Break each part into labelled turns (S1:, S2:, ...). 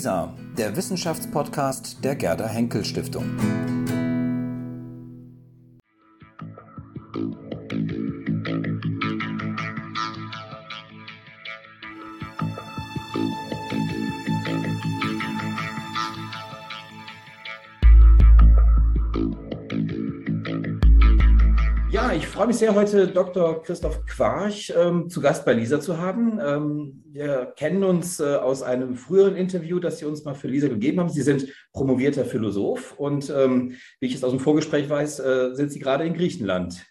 S1: WISA, der Wissenschaftspodcast der Gerda Henkel Stiftung.
S2: Mich sehr, heute Dr. Christoph Quarch ähm, zu Gast bei Lisa zu haben. Ähm, wir kennen uns äh, aus einem früheren Interview, das Sie uns mal für Lisa gegeben haben. Sie sind promovierter Philosoph und ähm, wie ich es aus dem Vorgespräch weiß, äh, sind Sie gerade in Griechenland.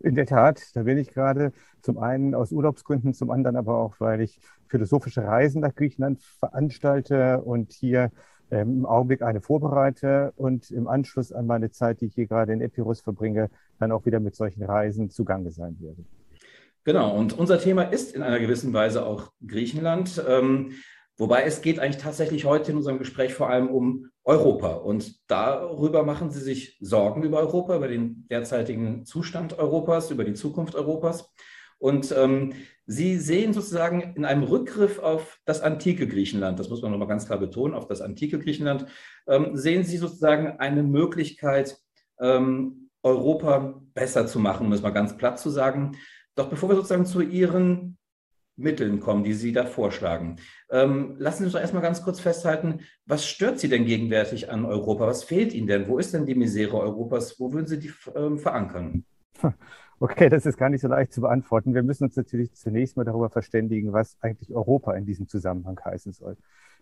S3: In der Tat, da bin ich gerade zum einen aus Urlaubsgründen, zum anderen aber auch, weil ich philosophische Reisen nach Griechenland veranstalte und hier im Augenblick eine vorbereite und im Anschluss an meine Zeit, die ich hier gerade in Epirus verbringe, dann auch wieder mit solchen Reisen zugange sein werde.
S2: Genau, und unser Thema ist in einer gewissen Weise auch Griechenland. Ähm, wobei es geht eigentlich tatsächlich heute in unserem Gespräch vor allem um Europa. Und darüber machen Sie sich Sorgen über Europa, über den derzeitigen Zustand Europas, über die Zukunft Europas. Und ähm, Sie sehen sozusagen in einem Rückgriff auf das antike Griechenland, das muss man nochmal ganz klar betonen, auf das antike Griechenland, ähm, sehen Sie sozusagen eine Möglichkeit, ähm, Europa besser zu machen, um es mal ganz platt zu sagen. Doch bevor wir sozusagen zu Ihren Mitteln kommen, die Sie da vorschlagen, ähm, lassen Sie uns doch erstmal ganz kurz festhalten, was stört Sie denn gegenwärtig an Europa? Was fehlt Ihnen denn? Wo ist denn die Misere Europas? Wo würden Sie die ähm, verankern?
S3: Okay, das ist gar nicht so leicht zu beantworten. Wir müssen uns natürlich zunächst mal darüber verständigen, was eigentlich Europa in diesem Zusammenhang heißen soll.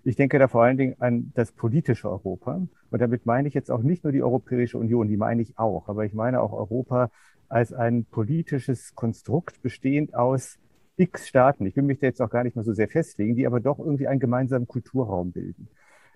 S3: Ich denke da vor allen Dingen an das politische Europa. Und damit meine ich jetzt auch nicht nur die Europäische Union, die meine ich auch, aber ich meine auch Europa als ein politisches Konstrukt bestehend aus x Staaten. Ich will mich da jetzt auch gar nicht mehr so sehr festlegen, die aber doch irgendwie einen gemeinsamen Kulturraum bilden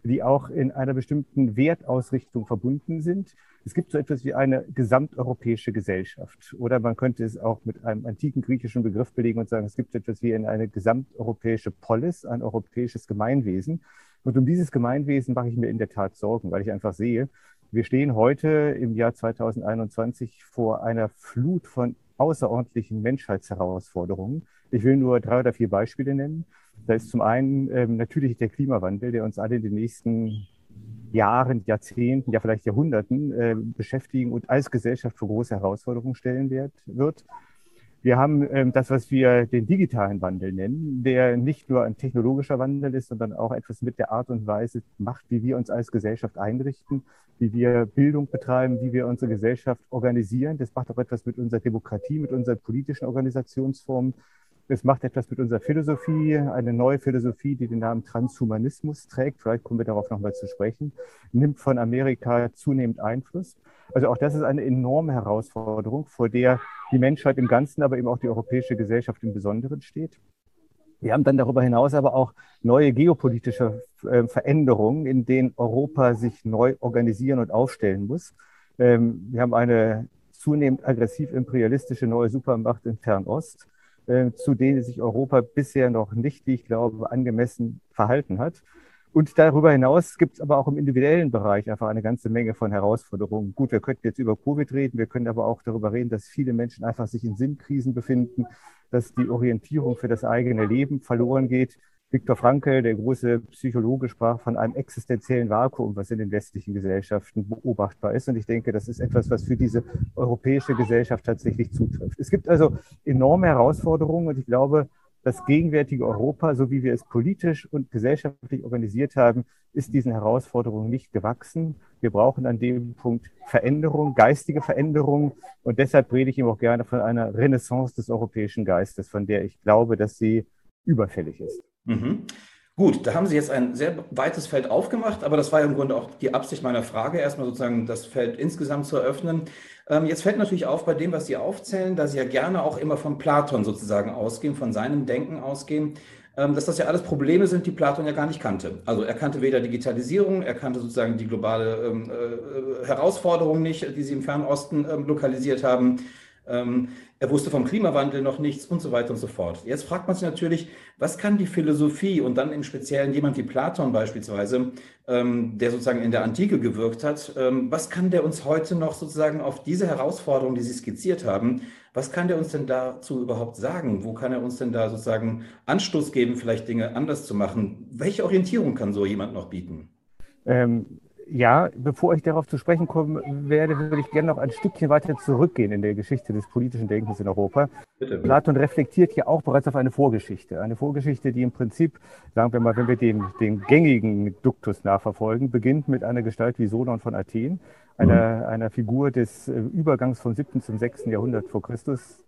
S3: die auch in einer bestimmten Wertausrichtung verbunden sind. Es gibt so etwas wie eine gesamteuropäische Gesellschaft. Oder man könnte es auch mit einem antiken griechischen Begriff belegen und sagen, es gibt etwas wie eine gesamteuropäische Polis, ein europäisches Gemeinwesen. Und um dieses Gemeinwesen mache ich mir in der Tat Sorgen, weil ich einfach sehe, wir stehen heute im Jahr 2021 vor einer Flut von außerordentlichen Menschheitsherausforderungen. Ich will nur drei oder vier Beispiele nennen. Da ist zum einen ähm, natürlich der Klimawandel, der uns alle in den nächsten Jahren, Jahrzehnten, ja vielleicht Jahrhunderten äh, beschäftigen und als Gesellschaft vor große Herausforderungen stellen wird. wird. Wir haben ähm, das, was wir den digitalen Wandel nennen, der nicht nur ein technologischer Wandel ist, sondern auch etwas mit der Art und Weise macht, wie wir uns als Gesellschaft einrichten, wie wir Bildung betreiben, wie wir unsere Gesellschaft organisieren. Das macht auch etwas mit unserer Demokratie, mit unseren politischen Organisationsformen. Es macht etwas mit unserer Philosophie, eine neue Philosophie, die den Namen Transhumanismus trägt. Vielleicht kommen wir darauf nochmal zu sprechen. Nimmt von Amerika zunehmend Einfluss. Also auch das ist eine enorme Herausforderung, vor der die Menschheit im Ganzen, aber eben auch die europäische Gesellschaft im Besonderen steht. Wir haben dann darüber hinaus aber auch neue geopolitische äh, Veränderungen, in denen Europa sich neu organisieren und aufstellen muss. Ähm, wir haben eine zunehmend aggressiv imperialistische neue Supermacht in Fernost. Äh, zu denen sich Europa bisher noch nicht, wie ich glaube, angemessen verhalten hat. Und darüber hinaus gibt es aber auch im individuellen Bereich einfach eine ganze Menge von Herausforderungen. Gut, wir könnten jetzt über Covid reden, wir können aber auch darüber reden, dass viele Menschen einfach sich in Sinnkrisen befinden, dass die Orientierung für das eigene Leben verloren geht, Viktor Frankl, der große Psychologe, sprach von einem existenziellen Vakuum, was in den westlichen Gesellschaften beobachtbar ist. Und ich denke, das ist etwas, was für diese europäische Gesellschaft tatsächlich zutrifft. Es gibt also enorme Herausforderungen und ich glaube, das gegenwärtige Europa, so wie wir es politisch und gesellschaftlich organisiert haben, ist diesen Herausforderungen nicht gewachsen. Wir brauchen an dem Punkt Veränderung, geistige Veränderung. Und deshalb rede ich ihm auch gerne von einer Renaissance des europäischen Geistes, von der ich glaube, dass sie überfällig ist.
S2: Mhm. Gut, da haben Sie jetzt ein sehr weites Feld aufgemacht, aber das war ja im Grunde auch die Absicht meiner Frage, erstmal sozusagen das Feld insgesamt zu eröffnen. Ähm, jetzt fällt natürlich auf bei dem, was Sie aufzählen, da Sie ja gerne auch immer von Platon sozusagen ausgehen, von seinem Denken ausgehen, ähm, dass das ja alles Probleme sind, die Platon ja gar nicht kannte. Also er kannte weder Digitalisierung, er kannte sozusagen die globale ähm, äh, Herausforderung nicht, die Sie im Fernosten ähm, lokalisiert haben. Ähm, er wusste vom Klimawandel noch nichts und so weiter und so fort. Jetzt fragt man sich natürlich, was kann die Philosophie und dann im Speziellen jemand wie Platon beispielsweise, ähm, der sozusagen in der Antike gewirkt hat, ähm, was kann der uns heute noch sozusagen auf diese Herausforderungen, die Sie skizziert haben, was kann der uns denn dazu überhaupt sagen? Wo kann er uns denn da sozusagen Anstoß geben, vielleicht Dinge anders zu machen? welche Orientierung kann so jemand noch bieten?
S3: Ähm, ja, bevor ich darauf zu sprechen kommen werde, würde ich gerne noch ein Stückchen weiter zurückgehen in der Geschichte des politischen Denkens in Europa. Bitte. Platon reflektiert ja auch bereits auf eine Vorgeschichte. Eine Vorgeschichte, die im Prinzip, sagen wir mal, wenn wir den, den gängigen Duktus nachverfolgen, beginnt mit einer Gestalt wie Solon von Athen, einer, mhm. einer Figur des äh, Übergangs vom 7. zum 6. Jahrhundert vor Christus,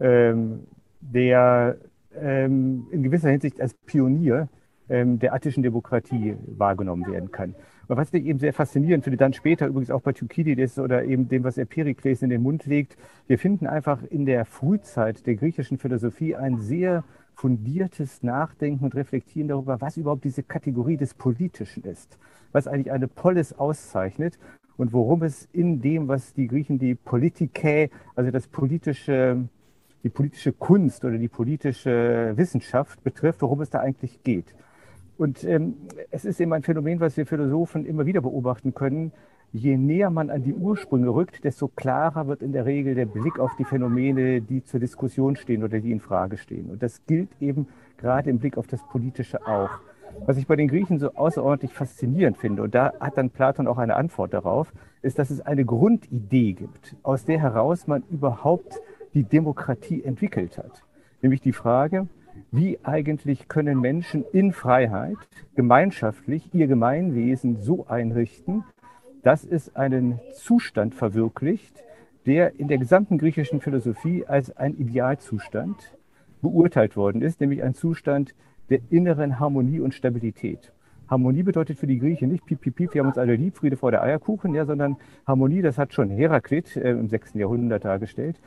S3: ähm, der ähm, in gewisser Hinsicht als Pionier ähm, der attischen Demokratie wahrgenommen werden kann. Und was ich eben sehr faszinierend finde, dann später übrigens auch bei Thukydides oder eben dem, was er Perikles in den Mund legt, wir finden einfach in der Frühzeit der griechischen Philosophie ein sehr fundiertes Nachdenken und Reflektieren darüber, was überhaupt diese Kategorie des Politischen ist, was eigentlich eine Polis auszeichnet und worum es in dem, was die Griechen die Politikae, also das politische, die politische Kunst oder die politische Wissenschaft betrifft, worum es da eigentlich geht. Und ähm, es ist eben ein Phänomen, was wir Philosophen immer wieder beobachten können. Je näher man an die Ursprünge rückt, desto klarer wird in der Regel der Blick auf die Phänomene, die zur Diskussion stehen oder die in Frage stehen. Und das gilt eben gerade im Blick auf das Politische auch. Was ich bei den Griechen so außerordentlich faszinierend finde, und da hat dann Platon auch eine Antwort darauf, ist, dass es eine Grundidee gibt, aus der heraus man überhaupt die Demokratie entwickelt hat. Nämlich die Frage, wie eigentlich können Menschen in Freiheit gemeinschaftlich ihr Gemeinwesen so einrichten, dass es einen Zustand verwirklicht, der in der gesamten griechischen Philosophie als ein Idealzustand beurteilt worden ist, nämlich ein Zustand der inneren Harmonie und Stabilität. Harmonie bedeutet für die Griechen nicht piep, piep, piep, wir haben uns alle lieb, Friede vor der Eierkuchen, ja, sondern Harmonie, das hat schon Heraklit äh, im 6. Jahrhundert dargestellt,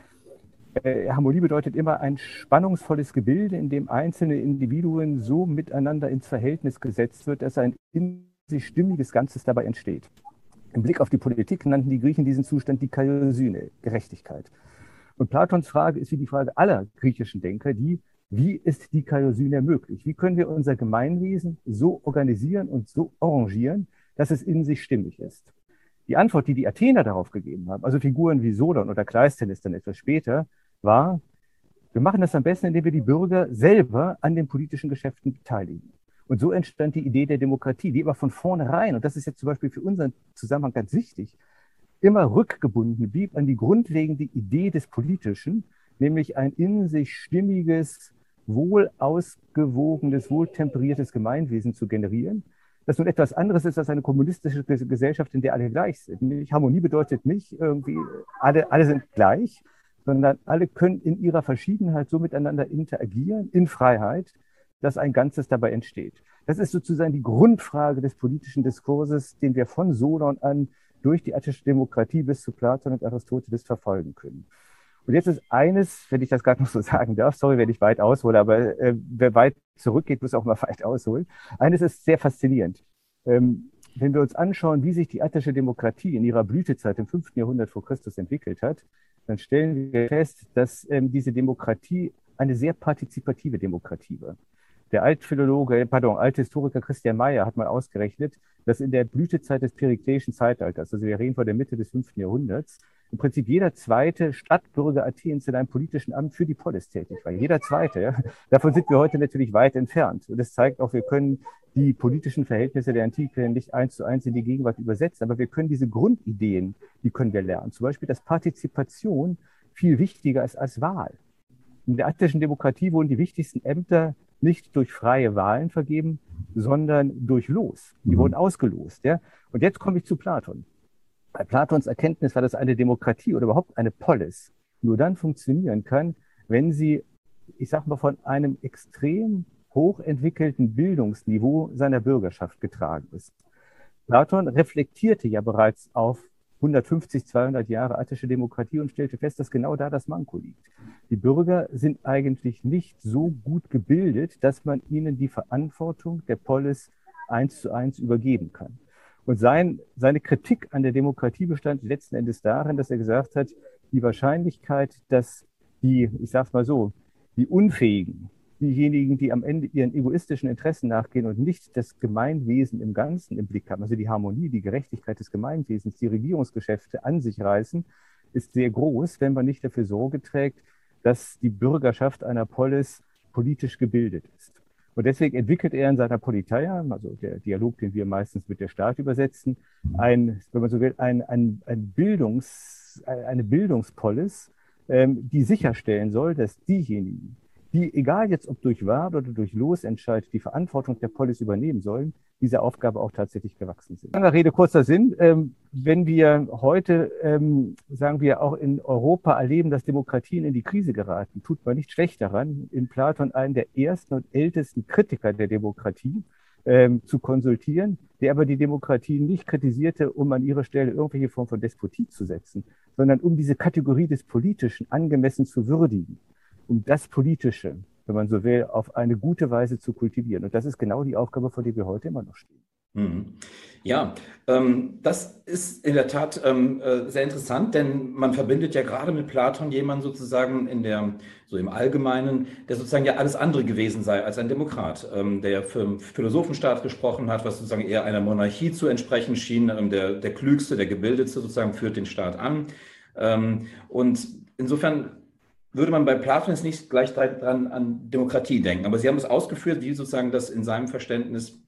S3: äh, Harmonie bedeutet immer ein spannungsvolles Gebilde, in dem einzelne Individuen so miteinander ins Verhältnis gesetzt wird, dass ein in sich stimmiges Ganzes dabei entsteht. Im Blick auf die Politik nannten die Griechen diesen Zustand die Kaiosyne, Gerechtigkeit. Und Platons Frage ist wie die Frage aller griechischen Denker, die, wie ist die Kaiosyne möglich? Wie können wir unser Gemeinwesen so organisieren und so arrangieren, dass es in sich stimmig ist? Die Antwort, die die Athener darauf gegeben haben, also Figuren wie Solon oder Kleisthenes dann etwas später, war, wir machen das am besten, indem wir die Bürger selber an den politischen Geschäften beteiligen. Und so entstand die Idee der Demokratie, die aber von vornherein, und das ist jetzt zum Beispiel für unseren Zusammenhang ganz wichtig, immer rückgebunden blieb an die grundlegende Idee des Politischen, nämlich ein in sich stimmiges, wohl ausgewogenes, wohltemperiertes Gemeinwesen zu generieren, das nun etwas anderes ist als eine kommunistische Gesellschaft, in der alle gleich sind. Harmonie bedeutet nicht irgendwie, alle, alle sind gleich, sondern alle können in ihrer Verschiedenheit so miteinander interagieren, in Freiheit, dass ein Ganzes dabei entsteht. Das ist sozusagen die Grundfrage des politischen Diskurses, den wir von Solon an durch die attische Demokratie bis zu Platon und Aristoteles verfolgen können. Und jetzt ist eines, wenn ich das gerade noch so sagen darf, sorry, wenn ich weit aushole, aber äh, wer weit zurückgeht, muss auch mal weit ausholen. Eines ist sehr faszinierend. Ähm, wenn wir uns anschauen, wie sich die attische Demokratie in ihrer Blütezeit im 5. Jahrhundert vor Christus entwickelt hat, dann stellen wir fest, dass ähm, diese Demokratie eine sehr partizipative Demokratie war. Der Altphilologe, pardon, Althistoriker Christian Mayer hat mal ausgerechnet, dass in der Blütezeit des perikleischen Zeitalters, also wir reden vor der Mitte des 5. Jahrhunderts, im Prinzip jeder zweite Stadtbürger Athens in einem politischen Amt für die Polis tätig war. Jeder zweite. Ja. Davon sind wir heute natürlich weit entfernt. Und das zeigt auch, wir können die politischen Verhältnisse der Antike nicht eins zu eins in die Gegenwart übersetzen, aber wir können diese Grundideen, die können wir lernen. Zum Beispiel, dass Partizipation viel wichtiger ist als Wahl. In der attischen Demokratie wurden die wichtigsten Ämter nicht durch freie Wahlen vergeben, sondern durch Los. Die mhm. wurden ausgelost. Ja? Und jetzt komme ich zu Platon. Bei Platons Erkenntnis war das eine Demokratie oder überhaupt eine Polis nur dann funktionieren kann, wenn sie, ich sage mal, von einem extrem hochentwickelten Bildungsniveau seiner Bürgerschaft getragen ist. Platon reflektierte ja bereits auf 150, 200 Jahre attische Demokratie und stellte fest, dass genau da das Manko liegt. Die Bürger sind eigentlich nicht so gut gebildet, dass man ihnen die Verantwortung der Polis eins zu eins übergeben kann. Und sein, seine Kritik an der Demokratie bestand letzten Endes darin, dass er gesagt hat, die Wahrscheinlichkeit, dass die, ich sage es mal so, die Unfähigen, diejenigen, die am Ende ihren egoistischen Interessen nachgehen und nicht das Gemeinwesen im Ganzen im Blick haben, also die Harmonie, die Gerechtigkeit des Gemeinwesens, die Regierungsgeschäfte an sich reißen, ist sehr groß, wenn man nicht dafür Sorge trägt, dass die Bürgerschaft einer Polis politisch gebildet ist. Und deswegen entwickelt er in seiner Politeia, also der Dialog, den wir meistens mit der Staat übersetzen, ein, wenn man so will, ein, ein, ein Bildungs, eine Bildungspolis, ähm, die sicherstellen soll, dass diejenigen, die, egal jetzt ob durch Wahl oder durch Losentscheid, die Verantwortung der Polis übernehmen sollen, dieser Aufgabe auch tatsächlich gewachsen sind. Langer Rede, kurzer Sinn. Ähm, wenn wir heute, ähm, sagen wir, auch in Europa erleben, dass Demokratien in die Krise geraten, tut man nicht schlecht daran, in Platon einen der ersten und ältesten Kritiker der Demokratie ähm, zu konsultieren, der aber die Demokratie nicht kritisierte, um an ihre Stelle irgendwelche Form von Despotie zu setzen, sondern um diese Kategorie des Politischen angemessen zu würdigen, um das Politische wenn man so will, auf eine gute Weise zu kultivieren. Und das ist genau die Aufgabe, vor der wir heute immer noch stehen.
S2: Mhm. Ja, ähm, das ist in der Tat ähm, äh, sehr interessant, denn man verbindet ja gerade mit Platon jemanden sozusagen in der, so im Allgemeinen, der sozusagen ja alles andere gewesen sei als ein Demokrat, ähm, der für Philosophenstaat gesprochen hat, was sozusagen eher einer Monarchie zu entsprechen schien. Ähm, der, der Klügste, der Gebildetste sozusagen führt den Staat an. Ähm, und insofern würde man bei Platon jetzt nicht gleich dran an Demokratie denken. Aber Sie haben es ausgeführt, wie sozusagen das in seinem Verständnis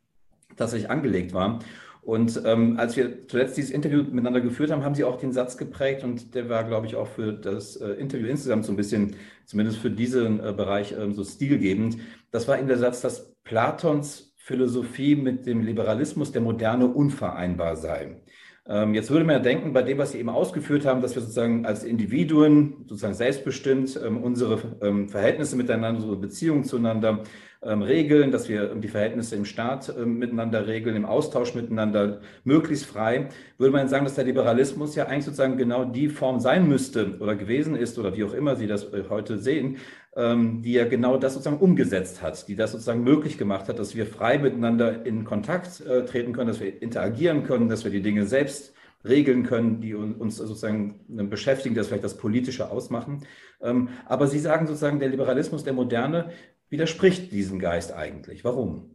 S2: tatsächlich angelegt war. Und ähm, als wir zuletzt dieses Interview miteinander geführt haben, haben Sie auch den Satz geprägt und der war, glaube ich, auch für das äh, Interview insgesamt so ein bisschen, zumindest für diesen äh, Bereich, äh, so stilgebend. Das war eben der Satz, dass Platons Philosophie mit dem Liberalismus der Moderne unvereinbar sei. Ähm, jetzt würde man ja denken, bei dem, was Sie eben ausgeführt haben, dass wir sozusagen als Individuen, sozusagen selbstbestimmt, ähm, unsere ähm, Verhältnisse miteinander, unsere Beziehungen zueinander regeln, dass wir die Verhältnisse im Staat miteinander regeln, im Austausch miteinander möglichst frei, würde man sagen, dass der Liberalismus ja eigentlich sozusagen genau die Form sein müsste oder gewesen ist oder wie auch immer Sie das äh, heute sehen, ähm, die ja genau das sozusagen umgesetzt hat, die das sozusagen möglich gemacht hat, dass wir frei miteinander in Kontakt äh, treten können, dass wir interagieren können, dass wir die Dinge selbst regeln können, die uns sozusagen beschäftigen, das vielleicht das Politische ausmachen. Ähm, aber Sie sagen sozusagen, der Liberalismus der Moderne widerspricht diesem Geist eigentlich. Warum?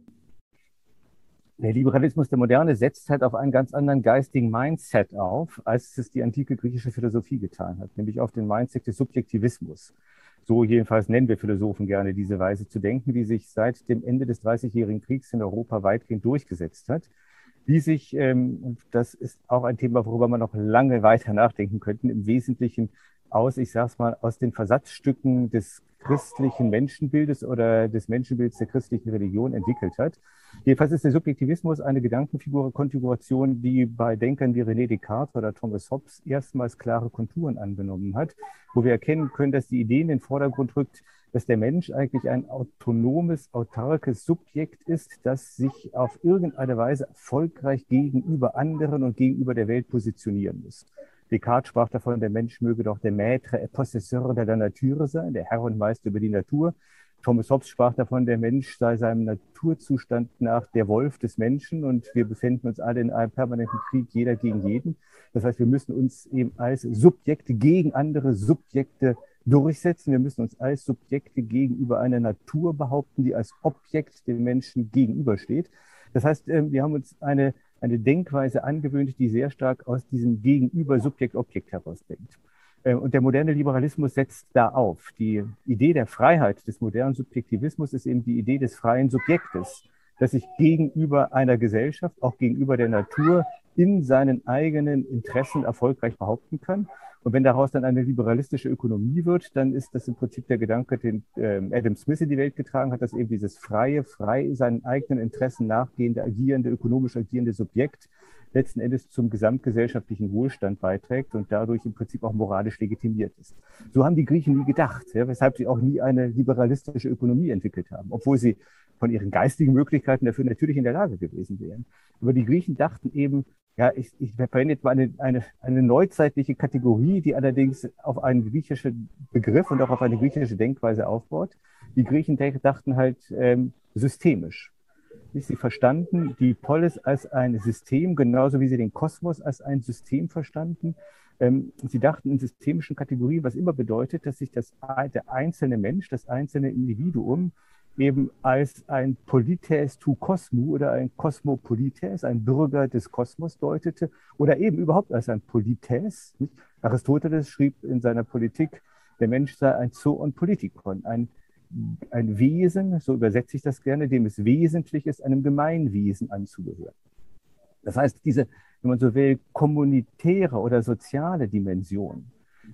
S3: Der Liberalismus der Moderne setzt halt auf einen ganz anderen geistigen Mindset auf, als es die antike griechische Philosophie getan hat, nämlich auf den Mindset des Subjektivismus. So jedenfalls nennen wir Philosophen gerne diese Weise zu denken, die sich seit dem Ende des Dreißigjährigen Kriegs in Europa weitgehend durchgesetzt hat. Die sich, ähm, das ist auch ein Thema, worüber man noch lange weiter nachdenken könnte, im Wesentlichen aus, ich sage es mal, aus den Versatzstücken des christlichen Menschenbildes oder des Menschenbilds der christlichen Religion entwickelt hat. Jedenfalls ist der Subjektivismus eine Gedankenfigur-Konfiguration, die bei Denkern wie René Descartes oder Thomas Hobbes erstmals klare Konturen angenommen hat, wo wir erkennen können, dass die Idee in den Vordergrund rückt, dass der Mensch eigentlich ein autonomes, autarkes Subjekt ist, das sich auf irgendeine Weise erfolgreich gegenüber anderen und gegenüber der Welt positionieren muss. Descartes sprach davon, der Mensch möge doch der Maître et Possesseur de la Nature sein, der Herr und Meister über die Natur. Thomas Hobbes sprach davon, der Mensch sei seinem Naturzustand nach der Wolf des Menschen und wir befinden uns alle in einem permanenten Krieg, jeder gegen jeden. Das heißt, wir müssen uns eben als Subjekte gegen andere Subjekte durchsetzen. Wir müssen uns als Subjekte gegenüber einer Natur behaupten, die als Objekt dem Menschen gegenübersteht. Das heißt, ähm, wir haben uns eine, eine Denkweise angewöhnt, die sehr stark aus diesem Gegenüber Subjekt-Objekt herausdenkt. Ähm, und der moderne Liberalismus setzt da auf. Die Idee der Freiheit des modernen Subjektivismus ist eben die Idee des freien Subjektes, das sich gegenüber einer Gesellschaft, auch gegenüber der Natur, in seinen eigenen Interessen erfolgreich behaupten kann. Und wenn daraus dann eine liberalistische Ökonomie wird, dann ist das im Prinzip der Gedanke, den ähm, Adam Smith in die Welt getragen hat, dass eben dieses freie, frei seinen eigenen Interessen nachgehende, agierende, ökonomisch agierende Subjekt letzten Endes zum gesamtgesellschaftlichen Wohlstand beiträgt und dadurch im Prinzip auch moralisch legitimiert ist. So haben die Griechen nie gedacht, ja, weshalb sie auch nie eine liberalistische Ökonomie entwickelt haben, obwohl sie von ihren geistigen Möglichkeiten dafür natürlich in der Lage gewesen wären. Aber die Griechen dachten eben, ja, ich, ich verwende mal eine, eine, eine neuzeitliche Kategorie, die allerdings auf einen griechischen Begriff und auch auf eine griechische Denkweise aufbaut. Die Griechen dachten halt ähm, systemisch sie verstanden die Polis als ein System, genauso wie sie den Kosmos als ein System verstanden. Ähm, sie dachten in systemischen Kategorien, was immer bedeutet, dass sich das, der einzelne Mensch, das einzelne Individuum eben als ein Polites tu Cosmu oder ein Kosmopolites, ein Bürger des Kosmos deutete oder eben überhaupt als ein Polites. Aristoteles schrieb in seiner Politik, der Mensch sei ein Zoon Politikon, ein ein Wesen, so übersetze ich das gerne, dem es wesentlich ist, einem Gemeinwesen anzugehören. Das heißt, diese, wenn man so will, kommunitäre oder soziale Dimension,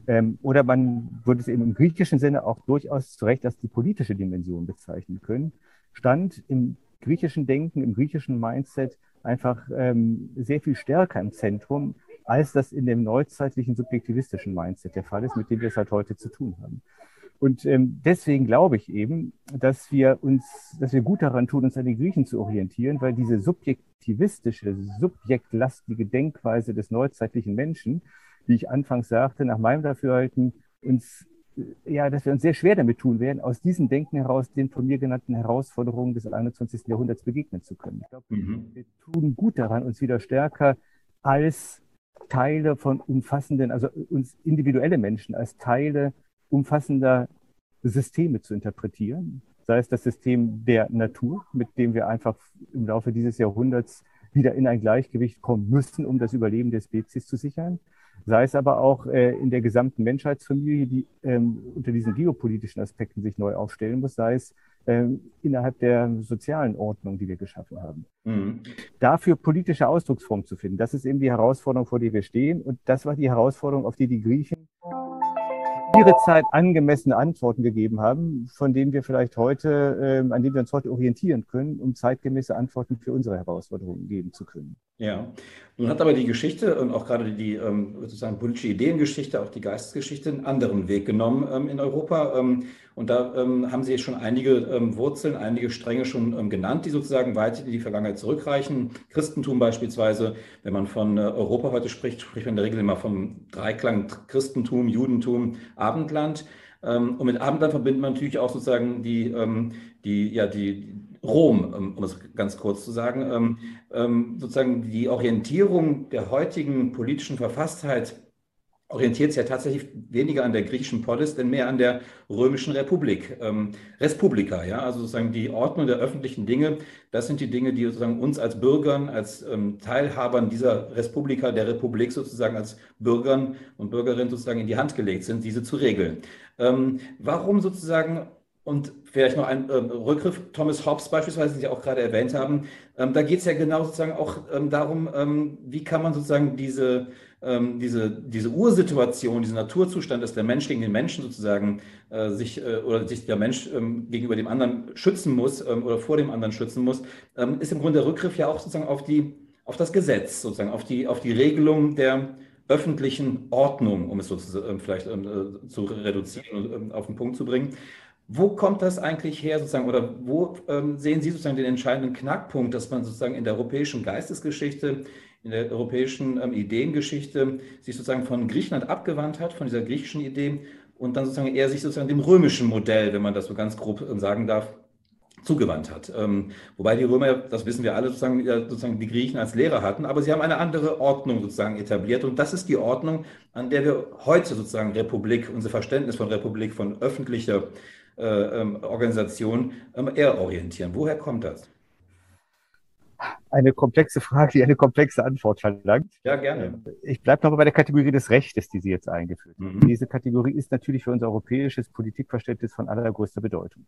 S3: ähm, oder man würde es eben im griechischen Sinne auch durchaus zu Recht als die politische Dimension bezeichnen können, stand im griechischen Denken, im griechischen Mindset einfach ähm, sehr viel stärker im Zentrum, als das in dem neuzeitlichen subjektivistischen Mindset der Fall ist, mit dem wir es halt heute zu tun haben. Und ähm, deswegen glaube ich eben, dass wir uns, dass wir gut daran tun, uns an den Griechen zu orientieren, weil diese subjektivistische, subjektlastige Denkweise des neuzeitlichen Menschen, wie ich anfangs sagte, nach meinem Dafürhalten uns äh, ja, dass wir uns sehr schwer damit tun werden, aus diesem Denken heraus den von mir genannten Herausforderungen des 21. Jahrhunderts begegnen zu können. Ich glaube, mhm. wir tun gut daran, uns wieder stärker als Teile von umfassenden, also uns individuelle Menschen als Teile umfassender Systeme zu interpretieren. Sei es das System der Natur, mit dem wir einfach im Laufe dieses Jahrhunderts wieder in ein Gleichgewicht kommen müssen, um das Überleben der Spezies zu sichern. Sei es aber auch äh, in der gesamten Menschheitsfamilie, die ähm, unter diesen geopolitischen Aspekten sich neu aufstellen muss, sei es ähm, innerhalb der sozialen Ordnung, die wir geschaffen haben. Mhm. Dafür politische Ausdrucksformen zu finden, das ist eben die Herausforderung, vor der wir stehen. Und das war die Herausforderung, auf die die Griechen ihre Zeit angemessene Antworten gegeben haben, von denen wir vielleicht heute, äh, an denen wir uns heute orientieren können, um zeitgemäße Antworten für unsere Herausforderungen geben zu können.
S2: Ja, nun hat aber die Geschichte und auch gerade die ähm, sozusagen politische Ideengeschichte, auch die Geistesgeschichte einen anderen Weg genommen ähm, in Europa. Ähm, und da ähm, haben Sie schon einige ähm, Wurzeln, einige Stränge schon ähm, genannt, die sozusagen weit in die Vergangenheit zurückreichen. Christentum beispielsweise, wenn man von äh, Europa heute spricht, spricht man in der Regel immer vom Dreiklang Christentum, Judentum, Abendland. und mit Abendland verbindet man natürlich auch sozusagen die, die, ja, die, Rom, um es ganz kurz zu sagen, sozusagen die Orientierung der heutigen politischen Verfasstheit orientiert sich ja tatsächlich weniger an der griechischen Polis, denn mehr an der römischen Republik. Ähm, Respublika, ja, also sozusagen die Ordnung der öffentlichen Dinge, das sind die Dinge, die sozusagen uns als Bürgern, als ähm, Teilhabern dieser Respublika, der Republik sozusagen als Bürgern und Bürgerinnen sozusagen in die Hand gelegt sind, diese zu regeln. Ähm, warum sozusagen und vielleicht noch ein ähm, Rückgriff, Thomas Hobbes beispielsweise, den Sie auch gerade erwähnt haben, ähm, da geht es ja genau sozusagen auch ähm, darum, wie kann man sozusagen diese ähm, diese, diese Ursituation, dieser Naturzustand, dass der Mensch gegen den Menschen sozusagen äh, sich äh, oder sich der Mensch ähm, gegenüber dem anderen schützen muss ähm, oder vor dem anderen schützen muss, ähm, ist im Grunde der Rückgriff ja auch sozusagen auf die, auf das Gesetz, sozusagen, auf die, auf die Regelung der öffentlichen Ordnung, um es sozusagen ähm, vielleicht ähm, äh, zu reduzieren und auf den Punkt zu bringen. Wo kommt das eigentlich her sozusagen oder wo ähm, sehen Sie sozusagen den entscheidenden Knackpunkt, dass man sozusagen in der europäischen Geistesgeschichte in der europäischen ähm, Ideengeschichte sich sozusagen von Griechenland abgewandt hat, von dieser griechischen Idee und dann sozusagen eher sich sozusagen dem römischen Modell, wenn man das so ganz grob äh, sagen darf, zugewandt hat. Ähm, wobei die Römer, das wissen wir alle, sozusagen, sozusagen die Griechen als Lehrer hatten, aber sie haben eine andere Ordnung sozusagen etabliert und das ist die Ordnung, an der wir heute sozusagen Republik, unser Verständnis von Republik, von öffentlicher ähm, Organisation ähm, eher orientieren. Woher kommt das?
S3: Eine komplexe Frage, die eine komplexe Antwort verlangt.
S2: Ja, gerne.
S3: Ich bleibe noch bei der Kategorie des Rechtes, die Sie jetzt eingeführt haben. Mhm. Diese Kategorie ist natürlich für unser europäisches Politikverständnis von allergrößter Bedeutung.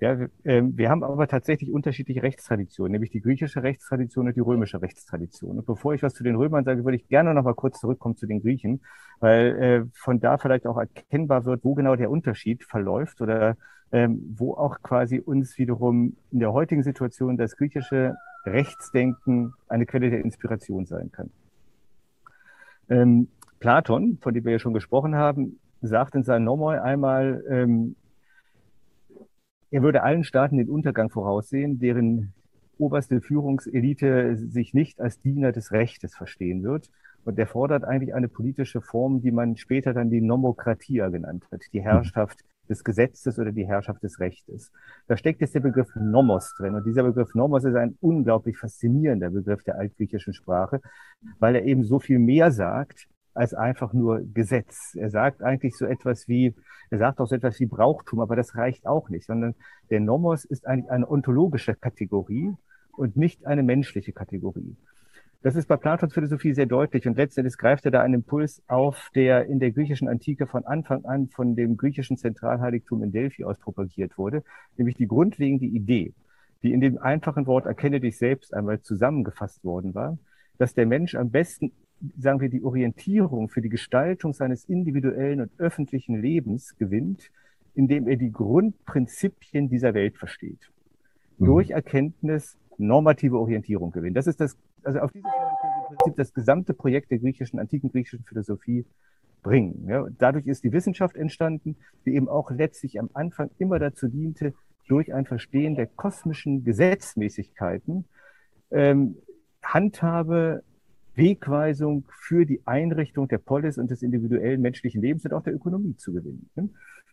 S3: Ja, wir, äh, wir haben aber tatsächlich unterschiedliche Rechtstraditionen, nämlich die griechische Rechtstradition und die römische Rechtstradition. Und bevor ich was zu den Römern sage, würde ich gerne noch mal kurz zurückkommen zu den Griechen, weil äh, von da vielleicht auch erkennbar wird, wo genau der Unterschied verläuft oder ähm, wo auch quasi uns wiederum in der heutigen Situation das griechische Rechtsdenken eine Quelle der Inspiration sein kann. Ähm, Platon, von dem wir ja schon gesprochen haben, sagt in seinem Nomoi einmal, ähm, er würde allen Staaten den Untergang voraussehen, deren oberste Führungselite sich nicht als Diener des Rechtes verstehen wird. Und er fordert eigentlich eine politische Form, die man später dann die Nomokratia genannt hat, die Herrschaft des Gesetzes oder die Herrschaft des Rechtes. Da steckt jetzt der Begriff Nomos drin. Und dieser Begriff Nomos ist ein unglaublich faszinierender Begriff der altgriechischen Sprache, weil er eben so viel mehr sagt als einfach nur Gesetz. Er sagt eigentlich so etwas wie, er sagt auch so etwas wie Brauchtum, aber das reicht auch nicht, sondern der Nomos ist eigentlich eine ontologische Kategorie und nicht eine menschliche Kategorie. Das ist bei Platons Philosophie sehr deutlich und letztendlich greift er da einen Impuls auf, der in der griechischen Antike von Anfang an von dem griechischen Zentralheiligtum in Delphi aus propagiert wurde, nämlich die grundlegende Idee, die in dem einfachen Wort erkenne dich selbst einmal zusammengefasst worden war, dass der Mensch am besten, sagen wir, die Orientierung für die Gestaltung seines individuellen und öffentlichen Lebens gewinnt, indem er die Grundprinzipien dieser Welt versteht. Mhm. Durch Erkenntnis normative Orientierung gewinnt. Das ist das, also auf diese Weise können Sie im Prinzip das gesamte Projekt der griechischen, antiken griechischen Philosophie bringen. Ja, dadurch ist die Wissenschaft entstanden, die eben auch letztlich am Anfang immer dazu diente, durch ein Verstehen der kosmischen Gesetzmäßigkeiten ähm, Handhabe, Wegweisung für die Einrichtung der Polis und des individuellen menschlichen Lebens und auch der Ökonomie zu gewinnen.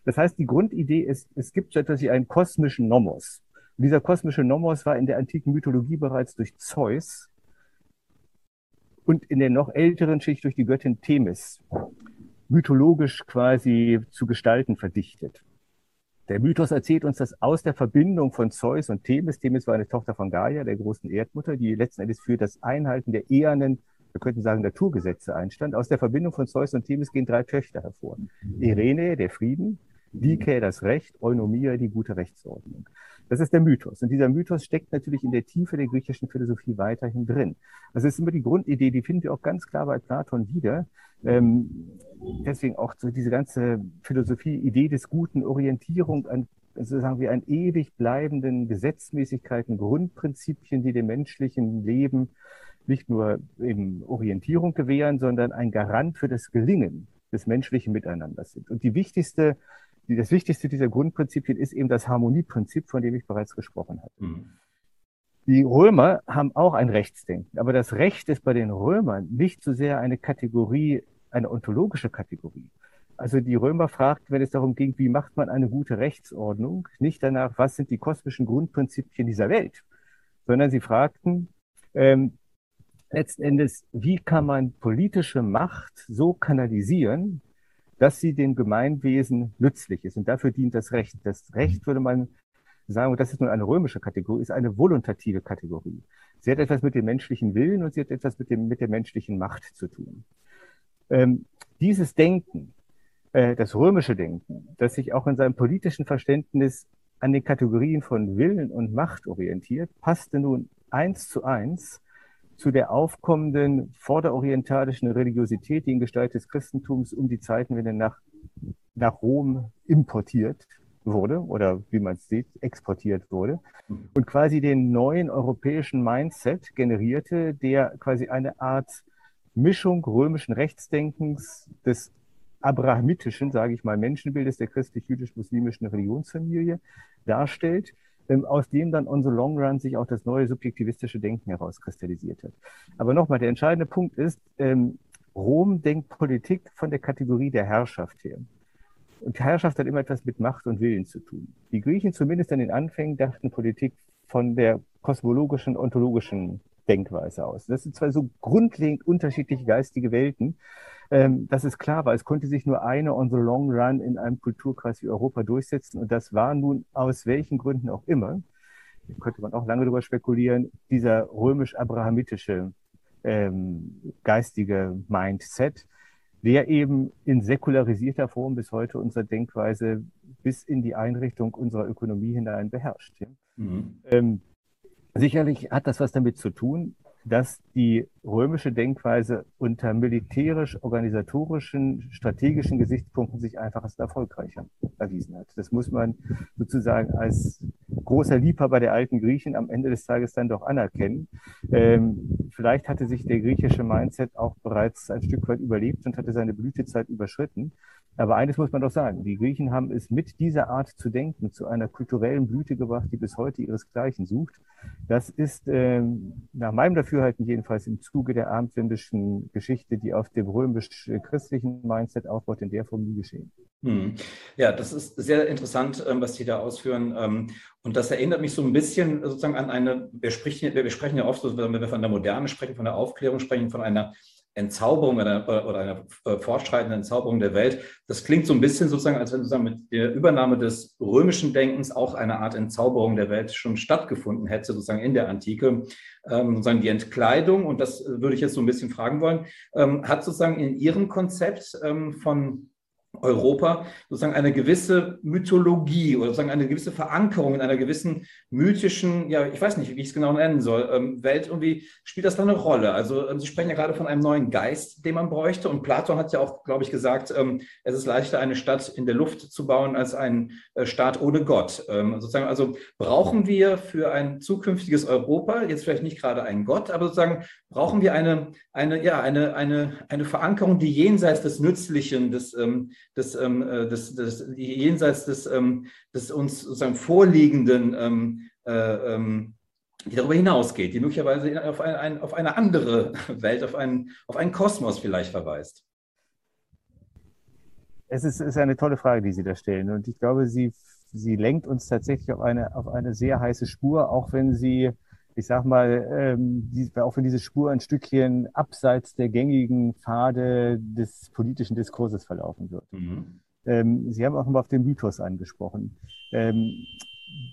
S3: Das heißt, die Grundidee ist, es gibt so etwas wie einen kosmischen Nomos. Dieser kosmische Nomos war in der antiken Mythologie bereits durch Zeus und in der noch älteren Schicht durch die Göttin Themis mythologisch quasi zu gestalten verdichtet. Der Mythos erzählt uns, dass aus der Verbindung von Zeus und Themis, Themis war eine Tochter von Gaia, der großen Erdmutter, die letzten Endes für das Einhalten der ehernen, wir könnten sagen, Naturgesetze einstand. Aus der Verbindung von Zeus und Themis gehen drei Töchter hervor. Irene, der Frieden, Dike, das Recht, Eunomia, die gute Rechtsordnung. Das ist der Mythos. Und dieser Mythos steckt natürlich in der Tiefe der griechischen Philosophie weiterhin drin. Das ist immer die Grundidee, die finden wir auch ganz klar bei Platon wieder. Ähm, deswegen auch so diese ganze Philosophie, Idee des Guten, Orientierung an sozusagen wie an ewig bleibenden Gesetzmäßigkeiten, Grundprinzipien, die dem menschlichen Leben nicht nur eben Orientierung gewähren, sondern ein Garant für das Gelingen des menschlichen Miteinanders sind. Und die wichtigste, die, das wichtigste dieser Grundprinzipien ist eben das Harmonieprinzip, von dem ich bereits gesprochen habe. Mhm. Die Römer haben auch ein Rechtsdenken, aber das Recht ist bei den Römern nicht so sehr eine Kategorie, eine ontologische Kategorie. Also die Römer fragten, wenn es darum ging, wie macht man eine gute Rechtsordnung, nicht danach, was sind die kosmischen Grundprinzipien dieser Welt, sondern sie fragten ähm, letzten Endes, wie kann man politische Macht so kanalisieren, dass sie dem Gemeinwesen nützlich ist. Und dafür dient das Recht. Das Recht würde man sagen, das ist nur eine römische Kategorie, ist eine volontative Kategorie. Sie hat etwas mit dem menschlichen Willen und sie hat etwas mit, dem, mit der menschlichen Macht zu tun. Ähm, dieses Denken, äh, das römische Denken, das sich auch in seinem politischen Verständnis an den Kategorien von Willen und Macht orientiert, passte nun eins zu eins zu der aufkommenden vorderorientalischen Religiosität, die in Gestalt des Christentums um die Zeitenwende nach, nach Rom importiert wurde oder wie man es sieht, exportiert wurde und quasi den neuen europäischen Mindset generierte, der quasi eine Art Mischung römischen Rechtsdenkens des abrahamitischen, sage ich mal, Menschenbildes der christlich-jüdisch-muslimischen Religionsfamilie darstellt, aus dem dann on the long run sich auch das neue subjektivistische Denken herauskristallisiert hat. Aber nochmal, der entscheidende Punkt ist, ähm, Rom denkt Politik von der Kategorie der Herrschaft her. Und Herrschaft hat immer etwas mit Macht und Willen zu tun. Die Griechen zumindest an den Anfängen dachten Politik von der kosmologischen, ontologischen Denkweise aus. Das sind zwei so grundlegend unterschiedliche geistige Welten, ähm, dass es klar war, es konnte sich nur eine on the long run in einem Kulturkreis wie Europa durchsetzen. Und das war nun aus welchen Gründen auch immer, könnte man auch lange darüber spekulieren, dieser römisch-abrahamitische ähm, geistige Mindset, der eben in säkularisierter Form bis heute unsere Denkweise bis in die Einrichtung unserer Ökonomie hinein beherrscht. Mhm. Ähm, sicherlich hat das was damit zu tun, dass die römische Denkweise unter militärisch-organisatorischen, strategischen Gesichtspunkten sich einfach als erfolgreicher erwiesen hat. Das muss man sozusagen als großer Liebhaber der alten Griechen am Ende des Tages dann doch anerkennen. Ähm, vielleicht hatte sich der griechische Mindset auch bereits ein Stück weit überlebt und hatte seine Blütezeit überschritten. Aber eines muss man doch sagen, die Griechen haben es mit dieser Art zu denken zu einer kulturellen Blüte gebracht, die bis heute ihresgleichen sucht. Das ist ähm, nach meinem Dafürhalten jedenfalls im Zuge der abendländischen Geschichte, die auf dem römisch-christlichen Mindset aufbaut, in der Form nie geschehen.
S2: Hm. Ja, das ist sehr interessant, ähm, was Sie da ausführen. Ähm, und das erinnert mich so ein bisschen sozusagen an eine, wir sprechen, wir sprechen ja oft, wenn wir von der Moderne sprechen, von der Aufklärung sprechen, von einer Entzauberung oder, oder einer äh, fortschreitenden Entzauberung der Welt. Das klingt so ein bisschen sozusagen, als wenn sozusagen mit der Übernahme des römischen Denkens auch eine Art Entzauberung der Welt schon stattgefunden hätte, sozusagen in der Antike. Ähm, sozusagen die Entkleidung, und das würde ich jetzt so ein bisschen fragen wollen, ähm, hat sozusagen in Ihrem Konzept ähm, von Europa sozusagen eine gewisse Mythologie oder sozusagen eine gewisse Verankerung in einer gewissen mythischen, ja, ich weiß nicht, wie ich es genau nennen soll, ähm, Welt irgendwie spielt das da eine Rolle. Also ähm, Sie sprechen ja gerade von einem neuen Geist, den man bräuchte und Platon hat ja auch, glaube ich, gesagt, ähm, es ist leichter, eine Stadt in der Luft zu bauen als ein äh, Staat ohne Gott. Sozusagen, also brauchen wir für ein zukünftiges Europa, jetzt vielleicht nicht gerade einen Gott, aber sozusagen brauchen wir eine, eine, ja, eine, eine, eine Verankerung, die jenseits des Nützlichen, des, des, ähm, äh, des, des, jenseits des, ähm, des uns sozusagen vorliegenden, ähm, äh, ähm, die darüber hinausgeht, die möglicherweise auf, ein, ein, auf eine andere Welt, auf einen, auf einen Kosmos vielleicht verweist.
S3: Es ist, ist eine tolle Frage, die Sie da stellen. Und ich glaube, sie, sie lenkt uns tatsächlich auf eine, auf eine sehr heiße Spur, auch wenn sie ich sag mal, ähm, die, auch wenn diese Spur ein Stückchen abseits der gängigen Pfade des politischen Diskurses verlaufen wird. Mhm. Ähm, Sie haben auch nochmal auf den Mythos angesprochen. Ähm,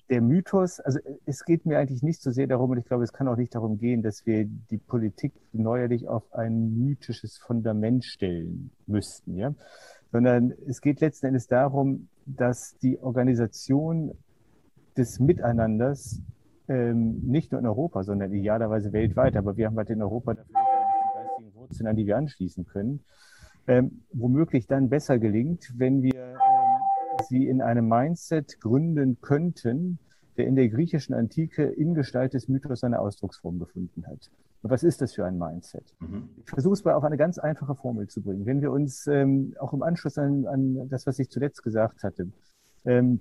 S3: der Mythos, also es geht mir eigentlich nicht so sehr darum, und ich glaube, es kann auch nicht darum gehen, dass wir die Politik neuerlich auf ein mythisches Fundament stellen müssten, ja, sondern es geht letzten Endes darum, dass die Organisation des Miteinanders ähm, nicht nur in Europa, sondern idealerweise weltweit. Aber wir haben halt in Europa dafür die geistigen Wurzeln, an die wir anschließen können. Ähm, womöglich dann besser gelingt, wenn wir ähm, sie in einem Mindset gründen könnten, der in der griechischen Antike in Gestalt des Mythos seine Ausdrucksform gefunden hat. Und was ist das für ein Mindset? Mhm. Ich versuche es mal auf eine ganz einfache Formel zu bringen. Wenn wir uns ähm, auch im Anschluss an, an, das, was ich zuletzt gesagt hatte, ähm,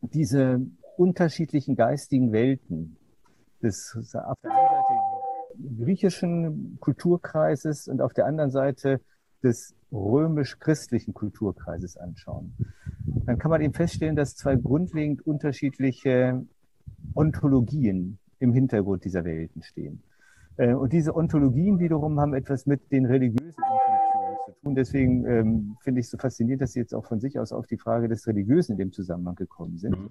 S3: diese unterschiedlichen geistigen Welten des auf der einen Seite griechischen Kulturkreises und auf der anderen Seite des römisch-christlichen Kulturkreises anschauen, dann kann man eben feststellen, dass zwei grundlegend unterschiedliche Ontologien im Hintergrund dieser Welten stehen. Äh, und diese Ontologien wiederum haben etwas mit den religiösen Intuitionen zu tun. Deswegen ähm, finde ich es so faszinierend, dass Sie jetzt auch von sich aus auf die Frage des Religiösen in dem Zusammenhang gekommen sind. Mhm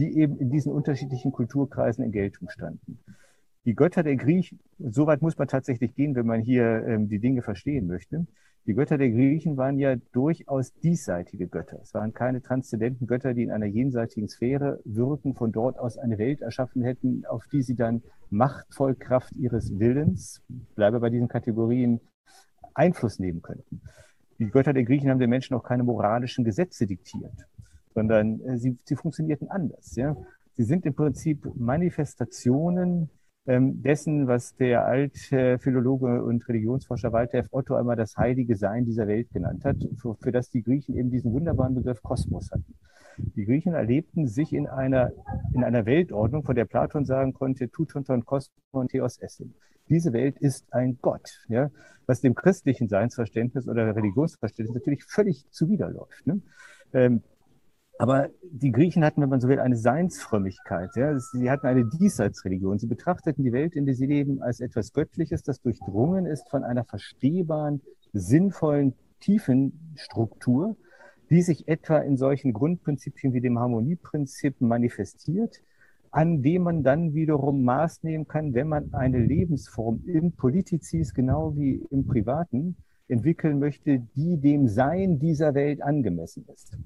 S3: die eben in diesen unterschiedlichen Kulturkreisen in Geltung standen. Die Götter der Griechen, so weit muss man tatsächlich gehen, wenn man hier ähm, die Dinge verstehen möchte. Die Götter der Griechen waren ja durchaus diesseitige Götter. Es waren keine transzendenten Götter, die in einer jenseitigen Sphäre wirken, von dort aus eine Welt erschaffen hätten, auf die sie dann machtvoll Kraft ihres Willens, bleibe bei diesen Kategorien, Einfluss nehmen könnten. Die Götter der Griechen haben den Menschen auch keine moralischen Gesetze diktiert sondern äh, sie, sie funktionierten anders. Ja? Sie sind im Prinzip Manifestationen ähm, dessen, was der alte Philologe und Religionsforscher Walter F. Otto einmal das heilige Sein dieser Welt genannt hat, für, für das die Griechen eben diesen wunderbaren Begriff Kosmos hatten. Die Griechen erlebten sich in einer, in einer Weltordnung, von der Platon sagen konnte, Tutonton Kosmon Theos Essen. Diese Welt ist ein Gott, ja, was dem christlichen Seinsverständnis oder Religionsverständnis natürlich völlig zuwiderläuft. Ne? Ähm, aber die Griechen hatten, wenn man so will, eine Seinsfrömmigkeit. Ja? Sie hatten eine Diesseitsreligion. Sie betrachteten die Welt, in der sie leben, als etwas Göttliches, das durchdrungen ist von einer verstehbaren, sinnvollen, tiefen Struktur, die sich etwa in solchen Grundprinzipien wie dem Harmonieprinzip manifestiert, an dem man dann wiederum Maß nehmen kann, wenn man eine Lebensform im Politicis genau wie im Privaten entwickeln möchte, die dem Sein dieser Welt angemessen ist.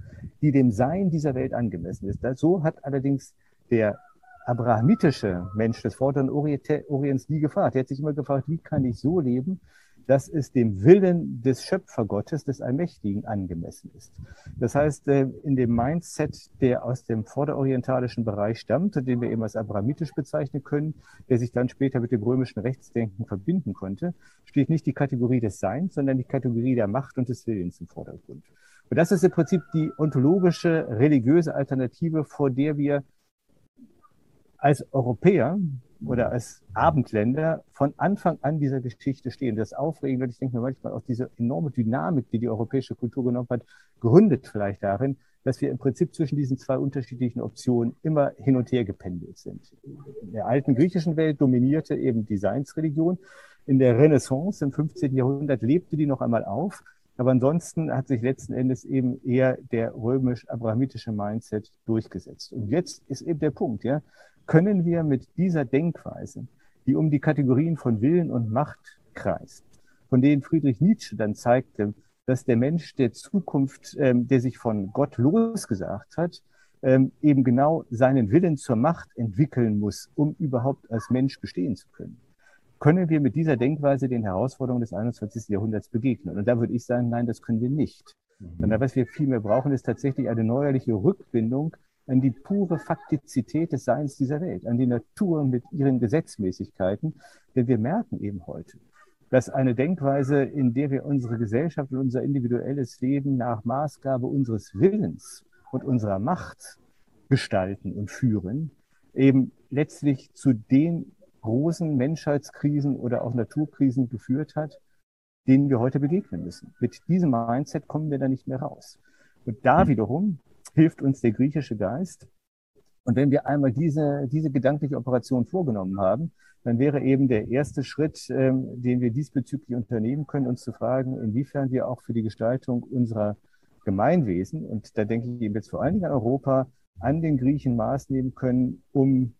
S3: Die dem Sein dieser Welt angemessen ist. So hat allerdings der abrahamitische Mensch des Vorderen Orients nie gefragt. Er hat sich immer gefragt, wie kann ich so leben, dass es dem Willen des Schöpfergottes, des Allmächtigen angemessen ist. Das heißt, äh, in dem Mindset, der aus dem vorderorientalischen Bereich stammt den wir eben als abrahamitisch bezeichnen können, der sich dann später mit dem römischen Rechtsdenken verbinden konnte, steht nicht die Kategorie des Seins, sondern die Kategorie der Macht und des Willens im Vordergrund. Und das ist im Prinzip die ontologische, religiöse Alternative, vor der wir als Europäer oder als Abendländer von Anfang an dieser Geschichte stehen. Das Aufregende, und ich denke mir manchmal auch diese enorme Dynamik, die die europäische Kultur genommen hat, gründet vielleicht darin, dass wir im Prinzip zwischen diesen zwei unterschiedlichen Optionen immer hin und her gependelt sind. In der alten griechischen Welt dominierte eben die Seinsreligion. in der Renaissance im 15. Jahrhundert lebte die noch einmal auf. Aber ansonsten hat sich letzten Endes eben eher der römisch-abrahamitische Mindset durchgesetzt. Und jetzt ist eben der Punkt, ja. Können wir mit dieser Denkweise, die um die Kategorien von Willen und Macht kreist, von denen Friedrich Nietzsche dann zeigte, dass der Mensch der Zukunft, ähm, der sich von Gott losgesagt hat, ähm, eben genau seinen Willen zur Macht entwickeln muss, um überhaupt als Mensch bestehen zu können. Können wir mit dieser Denkweise den Herausforderungen des 21. Jahrhunderts begegnen? Und da würde ich sagen, nein, das können wir nicht. Mhm. Sondern was wir vielmehr brauchen, ist tatsächlich eine neuerliche Rückbindung an die pure Faktizität des Seins dieser Welt, an die Natur mit ihren Gesetzmäßigkeiten. Denn wir merken eben heute, dass eine Denkweise, in der wir unsere Gesellschaft und unser individuelles Leben nach Maßgabe unseres Willens und unserer Macht gestalten und führen, eben letztlich zu den großen Menschheitskrisen oder auch Naturkrisen geführt hat, denen wir heute begegnen müssen. Mit diesem Mindset kommen wir da nicht mehr raus. Und da wiederum hilft uns der griechische Geist. Und wenn wir einmal diese, diese gedankliche Operation vorgenommen haben, dann wäre eben der erste Schritt, ähm, den wir diesbezüglich unternehmen können, uns zu fragen, inwiefern wir auch für die Gestaltung unserer Gemeinwesen, und da denke ich eben jetzt vor allen Dingen an Europa, an den Griechen Maß nehmen können, um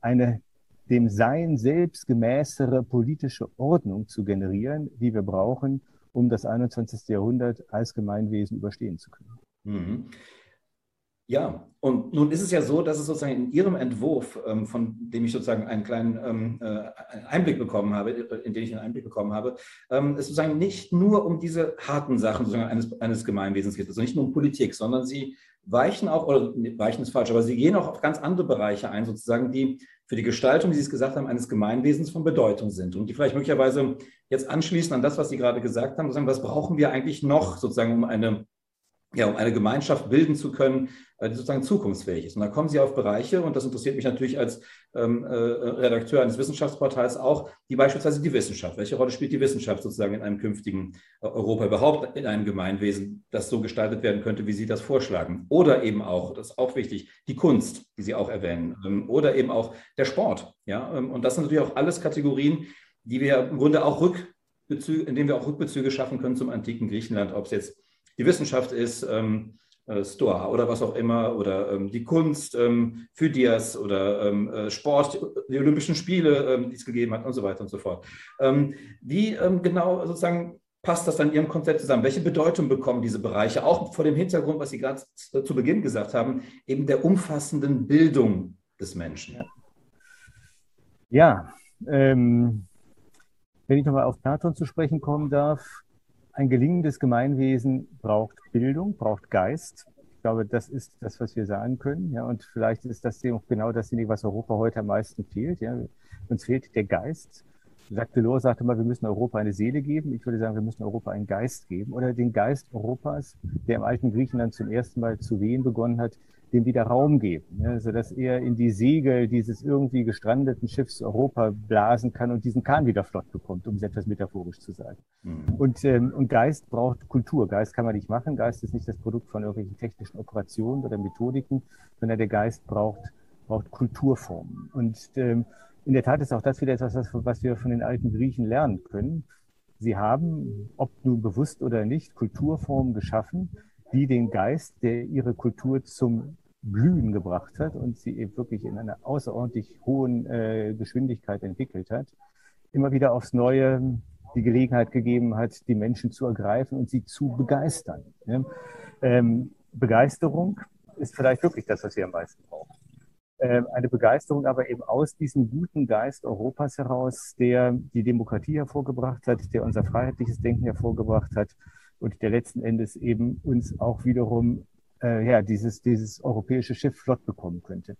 S3: eine dem Sein selbst gemäßere politische Ordnung zu generieren, die wir brauchen, um das 21. Jahrhundert als Gemeinwesen überstehen zu können. Mhm.
S2: Ja, und nun ist es ja so, dass es sozusagen in Ihrem Entwurf, ähm, von dem ich sozusagen einen kleinen ähm, äh, Einblick bekommen habe, in den ich einen Einblick bekommen habe, ähm, es sozusagen nicht nur um diese harten Sachen sozusagen eines, eines Gemeinwesens geht, also nicht nur um Politik, sondern Sie weichen auch, oder weichen ist falsch, aber Sie gehen auch auf ganz andere Bereiche ein, sozusagen, die für die Gestaltung, wie Sie es gesagt haben, eines Gemeinwesens von Bedeutung sind und die vielleicht möglicherweise jetzt anschließen an das, was Sie gerade gesagt haben, sozusagen, was brauchen wir eigentlich noch sozusagen, um eine ja, um eine Gemeinschaft bilden zu können, äh, die sozusagen zukunftsfähig ist. Und da kommen Sie auf Bereiche, und das interessiert mich natürlich als ähm, äh, Redakteur eines Wissenschaftsportals auch, die beispielsweise die Wissenschaft. Welche Rolle spielt die Wissenschaft sozusagen in einem künftigen äh, Europa überhaupt, in einem Gemeinwesen, das so gestaltet werden könnte, wie Sie das vorschlagen? Oder eben auch, das ist auch wichtig, die Kunst, die Sie auch erwähnen, ähm, oder eben auch der Sport. Ja? Ähm, und das sind natürlich auch alles Kategorien, die wir im Grunde auch Rückbezüge, in denen wir auch Rückbezüge schaffen können zum antiken Griechenland, ob es jetzt die Wissenschaft ist, ähm, äh, Stoa oder was auch immer, oder ähm, die Kunst, ähm, Phidias oder ähm, äh, Sport, die Olympischen Spiele, ähm, die es gegeben hat und so weiter und so fort. Ähm, wie ähm, genau sozusagen passt das dann in Ihrem Konzept zusammen? Welche Bedeutung bekommen diese Bereiche, auch vor dem Hintergrund, was Sie gerade zu Beginn gesagt haben, eben der umfassenden Bildung des Menschen?
S3: Ja, wenn ich nochmal auf Platon zu sprechen kommen darf, ein gelingendes Gemeinwesen braucht Bildung, braucht Geist. Ich glaube, das ist das, was wir sagen können. Ja, und vielleicht ist das genau dasjenige, was Europa heute am meisten fehlt. Ja. Uns fehlt der Geist. Jacques Delors sagte mal, wir müssen Europa eine Seele geben. Ich würde sagen, wir müssen Europa einen Geist geben oder den Geist Europas, der im alten Griechenland zum ersten Mal zu wehen begonnen hat, dem wieder Raum geben, ja, sodass er in die Segel dieses irgendwie gestrandeten Schiffs Europa blasen kann und diesen Kahn wieder flott bekommt, um es etwas metaphorisch zu sagen. Mhm. Und, ähm, und Geist braucht Kultur. Geist kann man nicht machen. Geist ist nicht das Produkt von irgendwelchen technischen Operationen oder Methodiken, sondern der Geist braucht, braucht Kulturformen. Und ähm, in der Tat ist auch das wieder etwas, was wir von den alten Griechen lernen können. Sie haben, ob nun bewusst oder nicht, Kulturformen geschaffen, die den Geist, der ihre Kultur zum Blühen gebracht hat und sie eben wirklich in einer außerordentlich hohen äh, Geschwindigkeit entwickelt hat, immer wieder aufs Neue die Gelegenheit gegeben hat, die Menschen zu ergreifen und sie zu begeistern. Ja? Ähm, Begeisterung ist vielleicht wirklich das, was wir am meisten brauchen. Ähm, eine Begeisterung aber eben aus diesem guten Geist Europas heraus, der die Demokratie hervorgebracht hat, der unser freiheitliches Denken hervorgebracht hat und der letzten Endes eben uns auch wiederum äh, ja, dieses, dieses europäische Schiff flott bekommen könnte.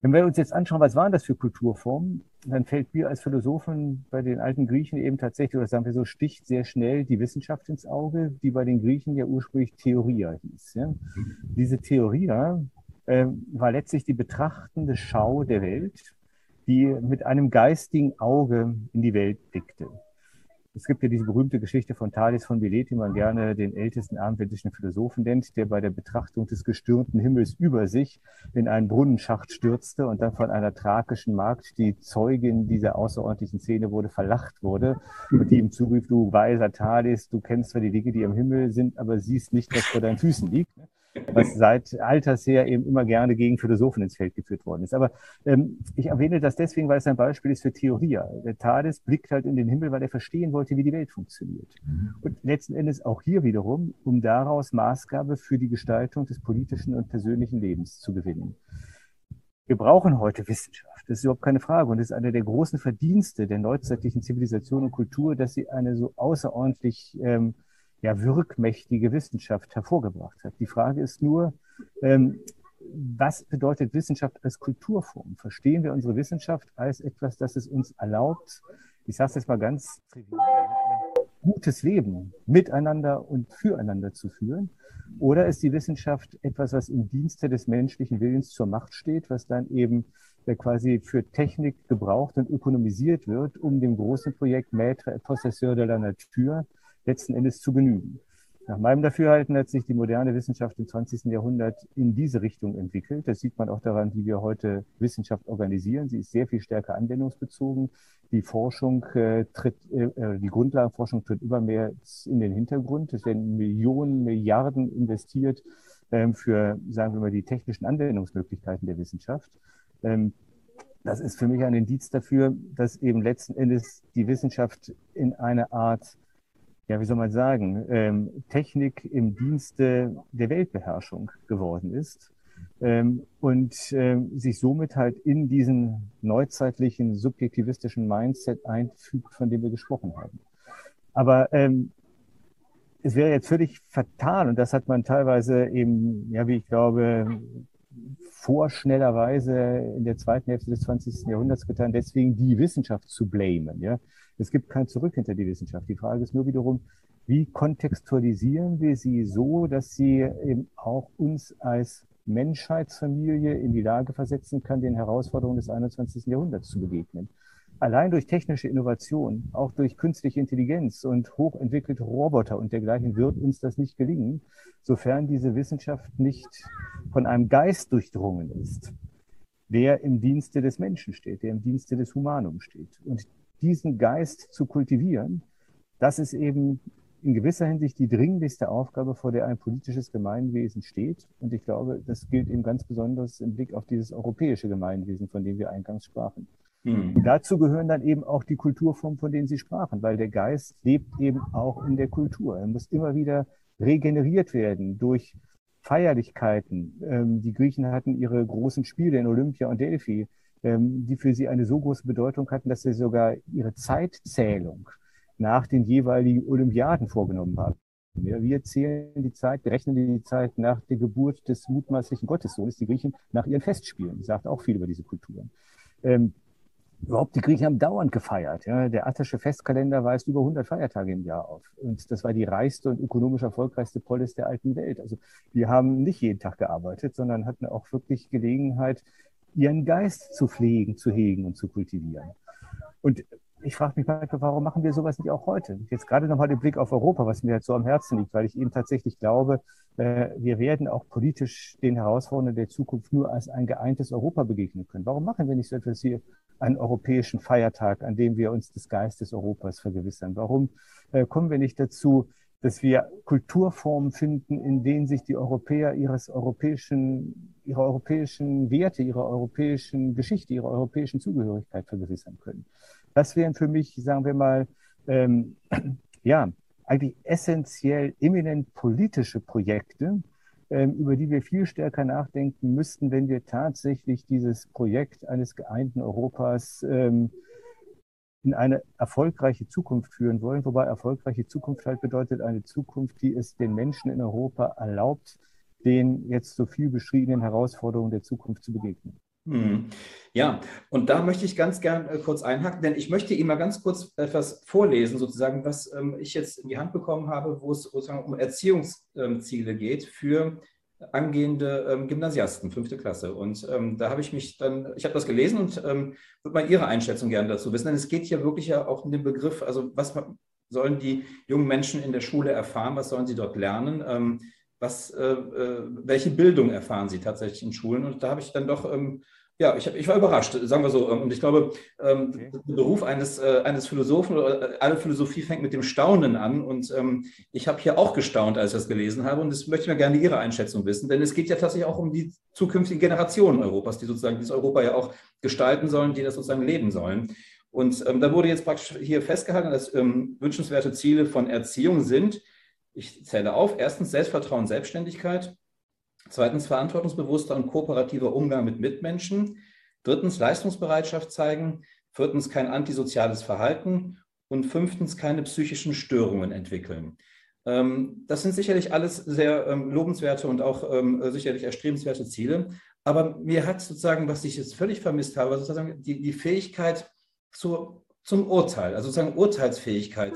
S3: Wenn wir uns jetzt anschauen, was waren das für Kulturformen, dann fällt mir als Philosophen bei den alten Griechen eben tatsächlich, oder sagen wir so, sticht sehr schnell die Wissenschaft ins Auge, die bei den Griechen ja ursprünglich Theoria hieß. Ja? Diese Theoria äh, war letztlich die betrachtende Schau der Welt, die mit einem geistigen Auge in die Welt blickte. Es gibt ja diese berühmte Geschichte von Thales von Milet, die man gerne den ältesten abendländischen Philosophen nennt, der bei der Betrachtung des gestürmten Himmels über sich in einen Brunnenschacht stürzte und dann von einer thrakischen Magd, die Zeugin dieser außerordentlichen Szene wurde, verlacht wurde und die ihm zurief, du weiser Thales, du kennst zwar die Dinge, die im Himmel sind, aber siehst nicht, was vor deinen Füßen liegt was seit alters her eben immer gerne gegen Philosophen ins Feld geführt worden ist. Aber ähm, ich erwähne das deswegen, weil es ein Beispiel ist für Theoria. Der Thales blickt halt in den Himmel, weil er verstehen wollte, wie die Welt funktioniert. Mhm. Und letzten Endes auch hier wiederum, um daraus Maßgabe für die Gestaltung des politischen und persönlichen Lebens zu gewinnen. Wir brauchen heute Wissenschaft. Das ist überhaupt keine Frage. Und es ist einer der großen Verdienste der neuzeitlichen Zivilisation und Kultur, dass sie eine so außerordentlich ähm, ja, wirkmächtige Wissenschaft hervorgebracht hat. Die Frage ist nur, ähm, was bedeutet Wissenschaft als Kulturform? Verstehen wir unsere Wissenschaft als etwas, das es uns erlaubt, ich sage es jetzt mal ganz trivial, gutes Leben miteinander und füreinander zu führen? Oder ist die Wissenschaft etwas, was im Dienste des menschlichen Willens zur Macht steht, was dann eben äh, quasi für Technik gebraucht und ökonomisiert wird, um dem großen Projekt Maître et Possesseur de la Nature letzten Endes zu genügen. Nach meinem Dafürhalten hat sich die moderne Wissenschaft im 20. Jahrhundert in diese Richtung entwickelt. Das sieht man auch daran, wie wir heute Wissenschaft organisieren. Sie ist sehr viel stärker anwendungsbezogen. Die Forschung äh, tritt, äh, äh die Grundlagenforschung tritt immer mehr in den Hintergrund. Es werden Millionen, Milliarden investiert ähm, für, sagen wir mal, die technischen Anwendungsmöglichkeiten der Wissenschaft. Ähm, das ist für mich ein Indiz dafür, dass eben letzten Endes die Wissenschaft in eine Art ja, wie soll man sagen, ähm, Technik im Dienste der Weltbeherrschung geworden ist ähm, und ähm, sich somit halt in diesen neuzeitlichen subjektivistischen Mindset einfügt, von dem wir gesprochen haben. Aber ähm, es wäre jetzt völlig fatal, und das hat man teilweise eben, ja, wie ich glaube, vorschnellerweise in der zweiten Hälfte des 20. Jahrhunderts getan, deswegen die Wissenschaft zu blamen. Ja? Es gibt kein Zurück hinter die Wissenschaft. Die Frage ist nur wiederum, wie kontextualisieren wir sie so, dass sie eben auch uns als Menschheitsfamilie in die Lage versetzen kann, den Herausforderungen des 21. Jahrhunderts zu begegnen. Allein durch technische Innovation, auch durch künstliche Intelligenz und hochentwickelte Roboter und dergleichen wird uns das nicht gelingen, sofern diese Wissenschaft nicht von einem Geist durchdrungen ist, der im Dienste des Menschen steht, der im Dienste des Humanums steht. Und diesen Geist zu kultivieren, das ist eben in gewisser Hinsicht die dringlichste Aufgabe, vor der ein politisches Gemeinwesen steht. Und ich glaube, das gilt eben ganz besonders im Blick auf dieses europäische Gemeinwesen, von dem wir eingangs sprachen. Mhm. Und dazu gehören dann eben auch die Kulturformen, von denen Sie sprachen, weil der Geist lebt eben auch in der Kultur. Er muss immer wieder regeneriert werden durch Feierlichkeiten. Ähm, die Griechen hatten ihre großen Spiele in Olympia und Delphi ähm, die für sie eine so große Bedeutung hatten, dass sie sogar ihre Zeitzählung nach den jeweiligen Olympiaden vorgenommen haben. wir zählen die Zeit, berechnen die Zeit nach der Geburt des mutmaßlichen Gottessohnes, die Griechen nach ihren Festspielen. Sagt auch viel über diese Kulturen. Ähm, überhaupt, die Griechen haben dauernd gefeiert. Ja. Der attische Festkalender weist über 100 Feiertage im Jahr auf. Und das war die reichste und ökonomisch erfolgreichste Polis der alten Welt. Also die haben nicht jeden Tag gearbeitet, sondern hatten auch wirklich Gelegenheit, ihren Geist zu pflegen, zu hegen und zu kultivieren. Und ich frage mich manchmal, warum machen wir sowas nicht auch heute? Jetzt gerade nochmal den Blick auf Europa, was mir jetzt so am Herzen liegt, weil ich eben tatsächlich glaube, äh, wir werden auch politisch den Herausforderungen der Zukunft nur als ein geeintes Europa begegnen können. Warum machen wir nicht so etwas wie einen europäischen Feiertag, an dem wir uns des Geistes Europas vergewissern? Warum äh, kommen wir nicht dazu, dass wir Kulturformen finden, in denen sich die Europäer ihres europäischen, ihrer europäischen Werte, ihrer europäischen Geschichte, ihrer europäischen Zugehörigkeit vergewissern können. Das wären für mich, sagen wir mal, ähm, ja, eigentlich essentiell eminent politische Projekte, über die wir viel stärker nachdenken müssten, wenn wir tatsächlich dieses Projekt eines geeinten Europas ähm, in eine erfolgreiche Zukunft führen wollen, wobei erfolgreiche Zukunft halt bedeutet eine Zukunft, die es den Menschen in Europa erlaubt, den jetzt so viel beschriebenen Herausforderungen der Zukunft zu begegnen.
S2: Hm. Ja, und da möchte ich ganz gern äh, kurz einhaken, denn ich möchte Ihnen mal ganz kurz etwas vorlesen, sozusagen, was ähm, ich jetzt in die Hand bekommen habe, wo es sozusagen um Erziehungsziele geht für angehende ähm, Gymnasiasten, fünfte Klasse. Und ähm, da habe ich mich dann, ich habe das gelesen und ähm, würde mal Ihre Einschätzung gerne dazu wissen, denn es geht hier wirklich ja auch um den Begriff, also was sollen die jungen Menschen in der Schule erfahren? Was sollen sie dort lernen? Ähm, was, äh, äh, welche Bildung erfahren sie tatsächlich in Schulen? Und da habe ich dann doch ähm, ja, ich, hab, ich war überrascht, sagen wir so. Und ich glaube, ähm, okay. der Beruf eines, äh, eines Philosophen oder äh, alle Philosophie fängt mit dem Staunen an. Und ähm, ich habe hier auch gestaunt, als ich das gelesen habe. Und das möchte ich mir gerne Ihre Einschätzung wissen. Denn es geht ja tatsächlich auch um die zukünftigen Generationen Europas, die sozusagen dieses Europa ja auch gestalten sollen, die das sozusagen leben sollen. Und ähm, da wurde jetzt praktisch hier festgehalten, dass ähm, wünschenswerte Ziele von Erziehung sind. Ich zähle auf. Erstens Selbstvertrauen, Selbstständigkeit. Zweitens verantwortungsbewusster und kooperativer Umgang mit Mitmenschen. Drittens Leistungsbereitschaft zeigen. Viertens kein antisoziales Verhalten. Und fünftens keine psychischen Störungen entwickeln. Ähm, das sind sicherlich alles sehr ähm, lobenswerte und auch ähm, sicherlich erstrebenswerte Ziele. Aber mir hat sozusagen, was ich jetzt völlig vermisst habe, sozusagen die, die Fähigkeit zur, zum Urteil, also sozusagen Urteilsfähigkeit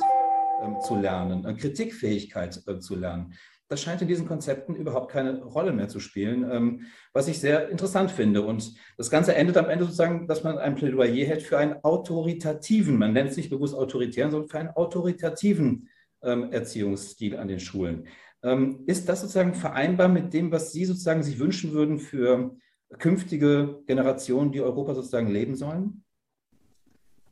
S2: zu lernen, äh, Kritikfähigkeit äh, zu lernen das scheint in diesen Konzepten überhaupt keine Rolle mehr zu spielen, ähm, was ich sehr interessant finde. Und das Ganze endet am Ende sozusagen, dass man ein Plädoyer hält für einen autoritativen, man nennt es nicht bewusst autoritären, sondern für einen autoritativen ähm, Erziehungsstil an den Schulen. Ähm, ist das sozusagen vereinbar mit dem, was Sie sozusagen sich wünschen würden für künftige Generationen, die Europa sozusagen leben sollen?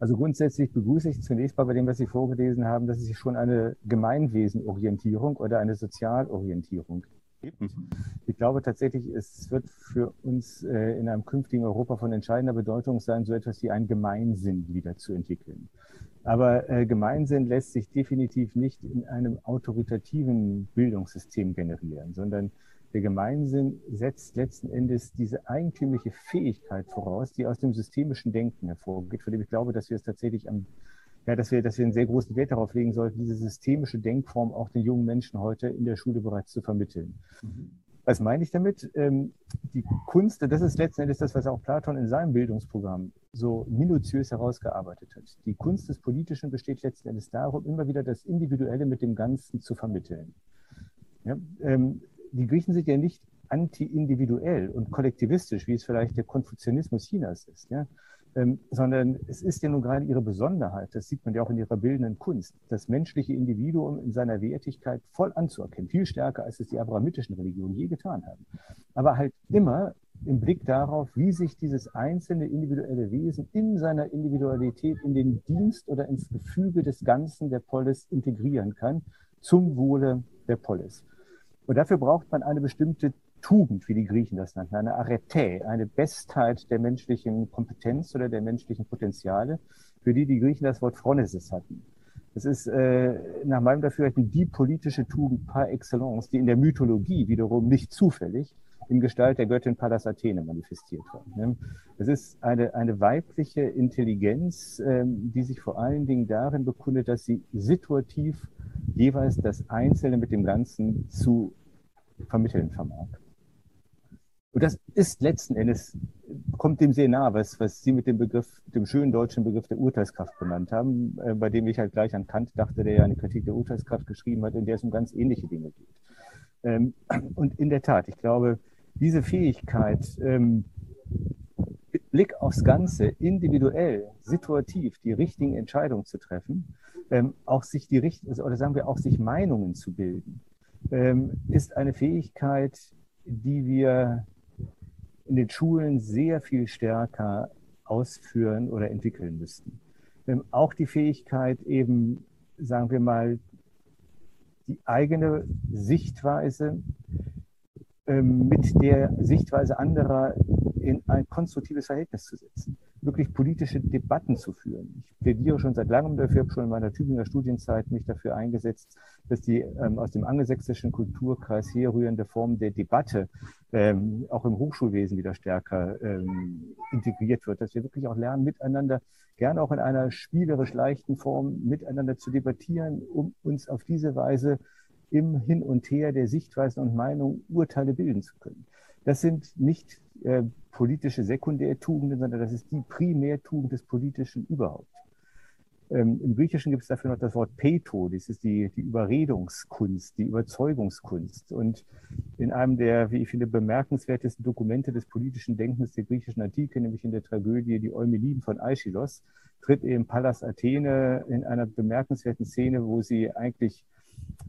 S3: Also grundsätzlich begrüße ich zunächst mal bei dem, was Sie vorgelesen haben, dass es sich schon eine Gemeinwesenorientierung oder eine Sozialorientierung gibt. Mhm. Ich glaube tatsächlich, es wird für uns äh, in einem künftigen Europa von entscheidender Bedeutung sein, so etwas wie ein Gemeinsinn wieder zu entwickeln. Aber äh, Gemeinsinn lässt sich definitiv nicht in einem autoritativen Bildungssystem generieren, sondern der Gemeinsinn setzt letzten Endes diese eigentümliche Fähigkeit voraus, die aus dem systemischen Denken hervorgeht, von dem ich glaube, dass wir es tatsächlich am, ja, dass wir, dass wir einen sehr großen Wert darauf legen sollten, diese systemische Denkform auch den jungen Menschen heute in der Schule bereits zu vermitteln. Mhm. Was meine ich damit? Ähm, die Kunst, das ist letzten Endes das, was auch Platon in seinem Bildungsprogramm so minutiös herausgearbeitet hat. Die Kunst des Politischen besteht letzten Endes darum, immer wieder das Individuelle mit dem Ganzen zu vermitteln. Ja, ähm, die Griechen sind ja nicht anti-individuell und kollektivistisch, wie es vielleicht der Konfuzianismus Chinas ist, ja? Ähm, sondern es ist ja nun gerade ihre Besonderheit, das sieht man ja auch in ihrer bildenden Kunst, das menschliche Individuum in seiner Wertigkeit voll anzuerkennen, viel stärker, als es die abrahamitischen Religionen je getan haben. Aber halt immer im Blick darauf, wie sich dieses einzelne individuelle Wesen in seiner Individualität in den Dienst oder ins Gefüge des Ganzen der Polis integrieren kann, zum Wohle der Polis. Und dafür braucht man eine bestimmte Tugend, wie die Griechen das nannten, eine Arete, eine Bestheit der menschlichen Kompetenz oder der menschlichen Potenziale, für die die Griechen das Wort Phronesis hatten. Das ist äh, nach meinem Dafürhalten die politische Tugend par excellence, die in der Mythologie wiederum nicht zufällig in Gestalt der Göttin Pallas Athene manifestiert war. Ne? Es ist eine, eine weibliche Intelligenz, ähm, die sich vor allen Dingen darin bekundet, dass sie situativ jeweils das Einzelne mit dem Ganzen zu vermitteln vermag. Und das ist letzten Endes, kommt dem sehr nah, was, was Sie mit dem Begriff, dem schönen deutschen Begriff der Urteilskraft benannt haben, äh, bei dem ich halt gleich an Kant dachte, der ja eine Kritik der Urteilskraft geschrieben hat, in der es um ganz ähnliche Dinge geht. Ähm, und in der Tat, ich glaube, diese Fähigkeit, ähm, mit Blick aufs Ganze, individuell, situativ die richtigen Entscheidungen zu treffen, ähm, auch sich die richtigen, oder sagen wir auch sich Meinungen zu bilden, ist eine Fähigkeit, die wir in den Schulen sehr viel stärker ausführen oder entwickeln müssten. Ähm, auch die Fähigkeit eben, sagen wir mal, die eigene Sichtweise ähm, mit der Sichtweise anderer in ein konstruktives Verhältnis zu setzen wirklich politische Debatten zu führen. Ich plädiere schon seit langem dafür, habe schon in meiner Tübinger Studienzeit mich dafür eingesetzt, dass die ähm, aus dem angelsächsischen Kulturkreis herrührende Form der Debatte ähm, auch im Hochschulwesen wieder stärker ähm, integriert wird, dass wir wirklich auch lernen, miteinander, gerne auch in einer spielerisch leichten Form miteinander zu debattieren, um uns auf diese Weise im Hin und Her der Sichtweisen und Meinungen Urteile bilden zu können. Das sind nicht äh, politische Sekundärtugenden, sondern das ist die Primärtugend des Politischen überhaupt. Ähm, Im Griechischen gibt es dafür noch das Wort Peto, das ist die, die Überredungskunst, die Überzeugungskunst. Und in einem der, wie ich finde, bemerkenswertesten Dokumente des politischen Denkens der griechischen Antike, nämlich in der Tragödie Die Eumeliden von Aeschylos, tritt eben Pallas Athene in einer bemerkenswerten Szene, wo sie eigentlich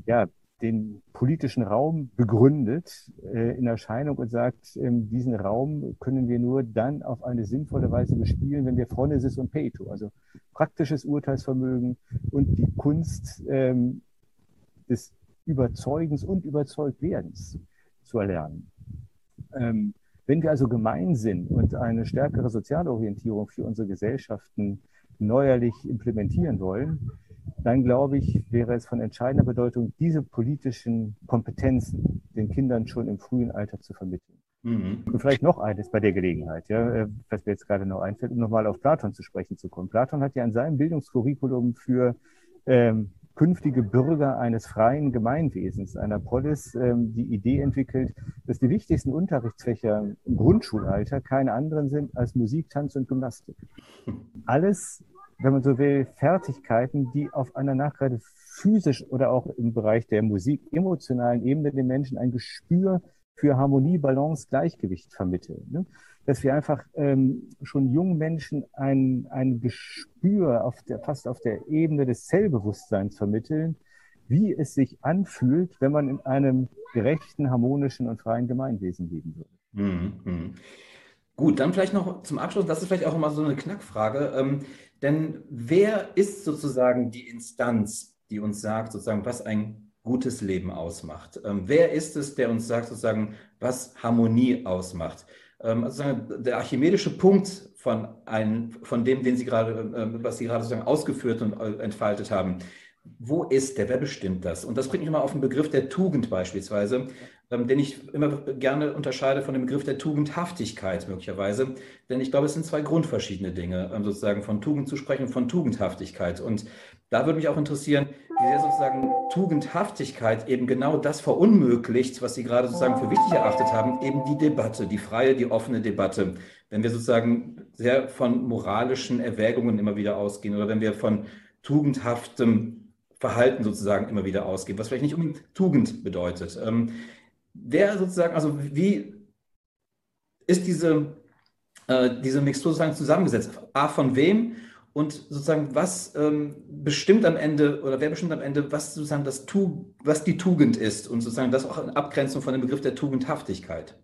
S3: ja, den politischen Raum begründet äh, in Erscheinung und sagt, ähm, diesen Raum können wir nur dann auf eine sinnvolle Weise bespielen, wenn wir Phronesis und Peito, also praktisches Urteilsvermögen und die Kunst ähm, des Überzeugens und Überzeugtwerdens zu erlernen. Ähm, wenn wir also gemein sind und eine stärkere soziale Orientierung für unsere Gesellschaften neuerlich implementieren wollen, dann glaube ich, wäre es von entscheidender Bedeutung, diese politischen Kompetenzen den Kindern schon im frühen Alter zu vermitteln. Mhm. Und vielleicht noch eines bei der Gelegenheit, ja, äh, was mir jetzt gerade noch einfällt, um nochmal auf Platon zu sprechen zu kommen. Platon hat ja in seinem Bildungskurriculum für ähm, künftige Bürger eines freien Gemeinwesens, einer Polis, ähm, die Idee entwickelt, dass die wichtigsten Unterrichtsfächer im Grundschulalter keine anderen sind als Musik, Tanz und Gymnastik. Alles wenn man so will, Fertigkeiten, die auf einer nachgerade physisch oder auch im Bereich der Musik emotionalen Ebene den Menschen ein Gespür für Harmonie, Balance, Gleichgewicht vermitteln. Ne? Dass wir einfach ähm, schon jungen Menschen ein, ein Gespür auf der, fast auf der Ebene des Zellbewusstseins vermitteln, wie es sich anfühlt, wenn man in einem gerechten, harmonischen und freien Gemeinwesen leben würde. Mhm.
S2: Gut, dann vielleicht noch zum Abschluss, das ist vielleicht auch immer so eine Knackfrage. Ähm, denn wer ist sozusagen die Instanz, die uns sagt, sozusagen, was ein gutes Leben ausmacht? Ähm, wer ist es, der uns sagt, sozusagen, was Harmonie ausmacht? Ähm, also der archimedische Punkt von, einem, von dem, den Sie gerade, äh, was Sie gerade sozusagen ausgeführt und äh, entfaltet haben, wo ist der? Wer bestimmt das? Und das bringt mich immer auf den Begriff der Tugend beispielsweise, ähm, den ich immer gerne unterscheide von dem Begriff der Tugendhaftigkeit möglicherweise. Denn ich glaube, es sind zwei grundverschiedene Dinge, ähm, sozusagen von Tugend zu sprechen und von Tugendhaftigkeit. Und da würde mich auch interessieren, wie sehr sozusagen Tugendhaftigkeit eben genau das verunmöglicht, was Sie gerade sozusagen für wichtig erachtet haben, eben die Debatte, die freie, die offene Debatte. Wenn wir sozusagen sehr von moralischen Erwägungen immer wieder ausgehen oder wenn wir von tugendhaftem Verhalten sozusagen immer wieder ausgeben, was vielleicht nicht unbedingt Tugend bedeutet. Wer sozusagen, also wie ist diese, äh, diese Mixtur sozusagen zusammengesetzt? A, von wem? Und sozusagen, was ähm, bestimmt am Ende oder wer bestimmt am Ende, was sozusagen das tu was die Tugend ist und sozusagen das auch in Abgrenzung von dem Begriff der Tugendhaftigkeit?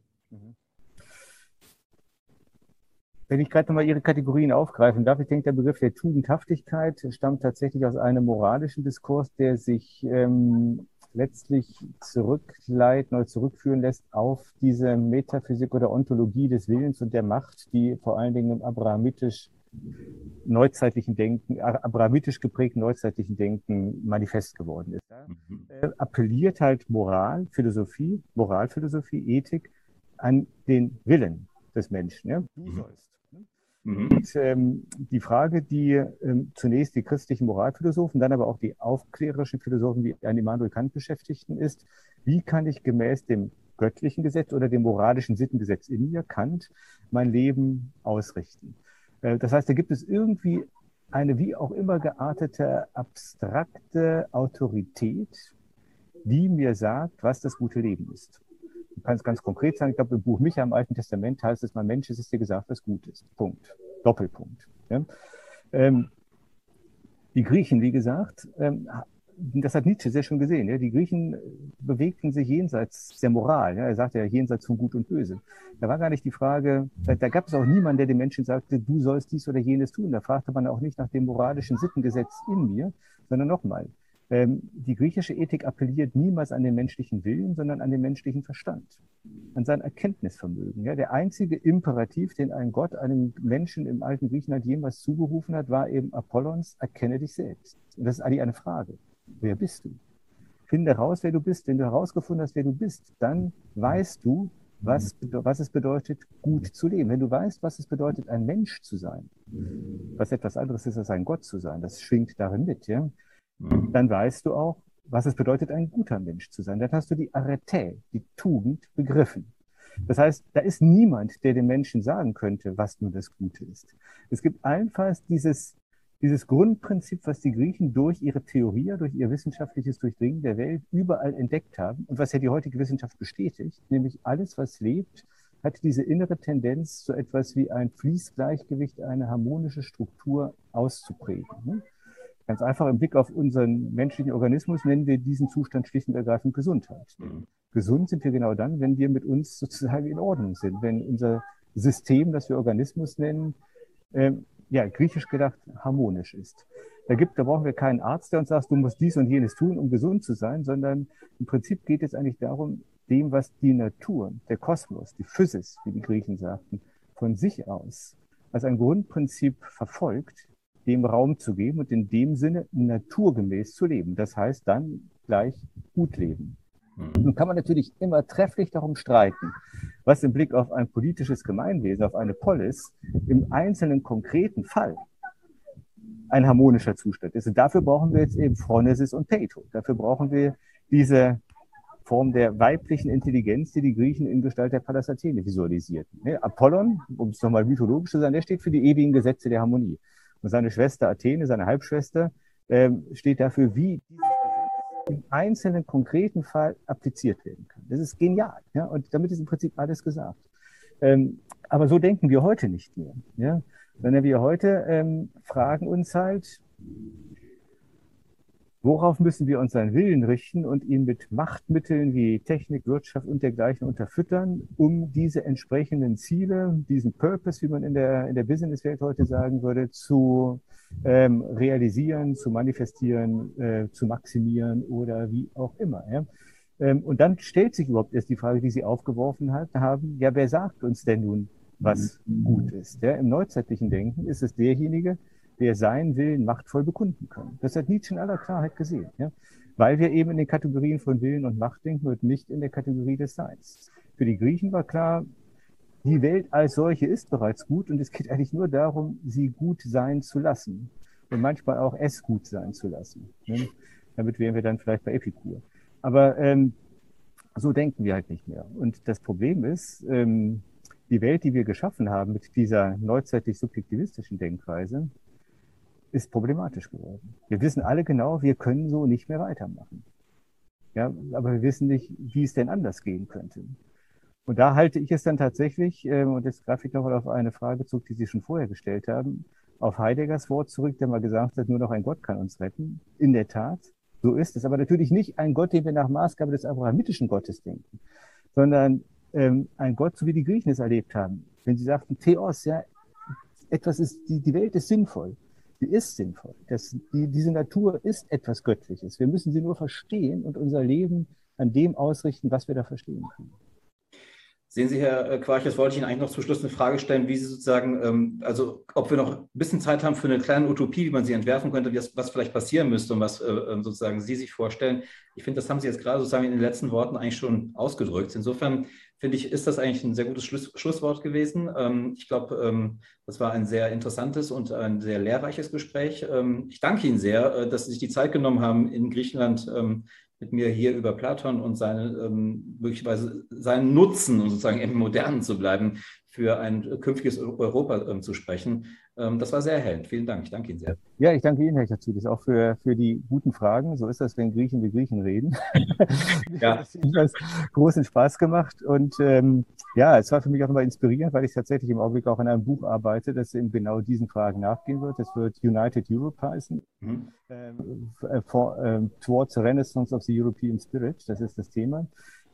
S3: Wenn ich gerade nochmal Ihre Kategorien aufgreifen darf, ich denke, der Begriff der Tugendhaftigkeit stammt tatsächlich aus einem moralischen Diskurs, der sich ähm, letztlich zurückleiten oder zurückführen lässt auf diese Metaphysik oder Ontologie des Willens und der Macht, die vor allen Dingen im abrahamitisch neuzeitlichen Denken, abrahamitisch geprägten neuzeitlichen Denken manifest geworden ist. Mhm. Äh, appelliert halt Moral, Philosophie, Moralphilosophie, Ethik an den Willen des Menschen. Ja? Du mhm. sollst. Mhm. Und ähm, die Frage, die ähm, zunächst die christlichen Moralphilosophen, dann aber auch die aufklärerischen Philosophen wie ein Immanuel Kant beschäftigten, ist, wie kann ich gemäß dem göttlichen Gesetz oder dem moralischen Sittengesetz in mir, Kant, mein Leben ausrichten? Äh, das heißt, da gibt es irgendwie eine wie auch immer geartete abstrakte Autorität, die mir sagt, was das gute Leben ist. Du kannst ganz konkret sagen, ich glaube, im Buch Micha im Alten Testament heißt es, mein Mensch ist es dir gesagt, was gut ist. Punkt. Doppelpunkt. Ja? Ähm, die Griechen, wie gesagt, ähm, das hat Nietzsche sehr schon gesehen. Ja? Die Griechen bewegten sich jenseits der Moral. Ja? Er sagte ja jenseits von Gut und Böse. Da war gar nicht die Frage, da, da gab es auch niemanden, der den Menschen sagte, du sollst dies oder jenes tun. Da fragte man auch nicht nach dem moralischen Sittengesetz in mir, sondern nochmal, die griechische Ethik appelliert niemals an den menschlichen Willen, sondern an den menschlichen Verstand, an sein Erkenntnisvermögen. Ja, der einzige Imperativ, den ein Gott einem Menschen im alten Griechenland jemals zugerufen hat, war eben Apollons, erkenne dich selbst. Und das ist eigentlich eine Frage. Wer bist du? Finde heraus, wer du bist. Wenn du herausgefunden hast, wer du bist, dann weißt du, was, was es bedeutet, gut zu leben. Wenn du weißt, was es bedeutet, ein Mensch zu sein, was etwas anderes ist als ein Gott zu sein, das schwingt darin mit, ja. Dann weißt du auch, was es bedeutet, ein guter Mensch zu sein. Dann hast du die Arete, die Tugend begriffen. Das heißt, da ist niemand, der dem Menschen sagen könnte, was nun das Gute ist. Es gibt allenfalls dieses, dieses Grundprinzip, was die Griechen durch ihre Theorie, durch ihr wissenschaftliches Durchdringen der Welt überall entdeckt haben und was ja die heutige Wissenschaft bestätigt, nämlich alles, was lebt, hat diese innere Tendenz, so etwas wie ein Fließgleichgewicht, eine harmonische Struktur auszuprägen. Ganz einfach im Blick auf unseren menschlichen Organismus nennen wir diesen Zustand schlicht und ergreifend Gesundheit. Mhm. Gesund sind wir genau dann, wenn wir mit uns sozusagen in Ordnung sind, wenn unser System, das wir Organismus nennen, äh, ja, griechisch gedacht, harmonisch ist. Da, gibt, da brauchen wir keinen Arzt, der uns sagt, du musst dies und jenes tun, um gesund zu sein, sondern im Prinzip geht es eigentlich darum, dem, was die Natur, der Kosmos, die Physis, wie die Griechen sagten, von sich aus als ein Grundprinzip verfolgt, dem Raum zu geben und in dem Sinne naturgemäß zu leben. Das heißt dann gleich gut leben. Mhm. Nun kann man natürlich immer trefflich darum streiten, was im Blick auf ein politisches Gemeinwesen, auf eine Polis, im einzelnen konkreten Fall ein harmonischer Zustand ist. Und dafür brauchen wir jetzt eben Phronesis und Peito. Dafür brauchen wir diese Form der weiblichen Intelligenz, die die Griechen in Gestalt der Pallas Athene visualisierten. Apollon, um es nochmal mythologisch zu sein, der steht für die ewigen Gesetze der Harmonie. Und seine Schwester Athene, seine Halbschwester, ähm, steht dafür, wie dieses Gesetz im einzelnen konkreten Fall appliziert werden kann. Das ist genial. Ja? Und damit ist im Prinzip alles gesagt. Ähm, aber so denken wir heute nicht mehr. Ja? Sondern wir heute ähm, fragen uns halt, worauf müssen wir unseren Willen richten und ihn mit Machtmitteln wie Technik, Wirtschaft und dergleichen unterfüttern, um diese entsprechenden Ziele, diesen Purpose, wie man in der, in der Businesswelt heute sagen würde, zu ähm, realisieren, zu manifestieren, äh, zu maximieren oder wie auch immer. Ja? Ähm, und dann stellt sich überhaupt erst die Frage, die Sie aufgeworfen hat, haben, ja, wer sagt uns denn nun, was mhm. gut ist. Ja, Im neuzeitlichen Denken ist es derjenige, der seinen Willen machtvoll bekunden kann. Das hat Nietzsche in aller Klarheit gesehen, ja? weil wir eben in den Kategorien von Willen und Macht denken und nicht in der Kategorie des Seins. Für die Griechen war klar, die Welt als solche ist bereits gut und es geht eigentlich nur darum, sie gut sein zu lassen und manchmal auch es gut sein zu lassen. Ne? Damit wären wir dann vielleicht bei Epikur. Aber ähm, so denken wir halt nicht mehr. Und das Problem ist, ähm, die Welt, die wir geschaffen haben mit dieser neuzeitlich subjektivistischen Denkweise, ist problematisch geworden. Wir wissen alle genau, wir können so nicht mehr weitermachen. Ja, aber wir wissen nicht, wie es denn anders gehen könnte. Und da halte ich es dann tatsächlich, ähm, und jetzt greife ich nochmal auf eine Frage zurück, die Sie schon vorher gestellt haben, auf Heideggers Wort zurück, der mal gesagt hat, nur noch ein Gott kann uns retten. In der Tat, so ist es. Aber natürlich nicht ein Gott, den wir nach Maßgabe des abrahamitischen Gottes denken, sondern ähm, ein Gott, so wie die Griechen es erlebt haben. Wenn sie sagten, Theos, ja, etwas ist, die, die Welt ist sinnvoll. Sie ist sinnvoll. Das, die, diese Natur ist etwas Göttliches. Wir müssen sie nur verstehen und unser Leben an dem ausrichten, was wir da verstehen können.
S2: Sehen Sie, Herr äh, Quarch, jetzt wollte ich Ihnen eigentlich noch zum Schluss eine Frage stellen, wie Sie sozusagen, ähm, also ob wir noch ein bisschen Zeit haben für eine kleine Utopie, wie man sie entwerfen könnte, was, vielleicht passieren müsste und was äh, ähm, sozusagen Sie sich vorstellen. Ich finde, das haben Sie jetzt gerade sozusagen in den letzten Worten eigentlich schon ausgedrückt. Insofern finde ich, ist das eigentlich ein sehr gutes Schluss, Schlusswort gewesen. Ähm, ich glaube, das war ein sehr interessantes und ein sehr lehrreiches Gespräch. ich danke Ihnen sehr, äh, dass Sie sich die Zeit genommen haben, in Griechenland mit mir hier über Platon und seine, ähm, möglicherweise seinen Nutzen, um sozusagen im Modernen zu bleiben, für ein künftiges Europa ähm, zu sprechen. Ähm, das war sehr erhellend. Vielen Dank. Ich danke Ihnen sehr.
S3: Ja, ich danke Ihnen, Herr Katsulis, auch für, für die guten Fragen. So ist das, wenn Griechen wie Griechen reden. ja. Das hat großen Spaß gemacht. Und ähm, ja, es war für mich auch nochmal inspirierend, weil ich tatsächlich im Augenblick auch an einem Buch arbeite, das eben genau diesen Fragen nachgehen wird. Das wird United Europe heißen. Mhm. Ähm, for, ähm, towards the Renaissance of the European Spirit. Das ist das Thema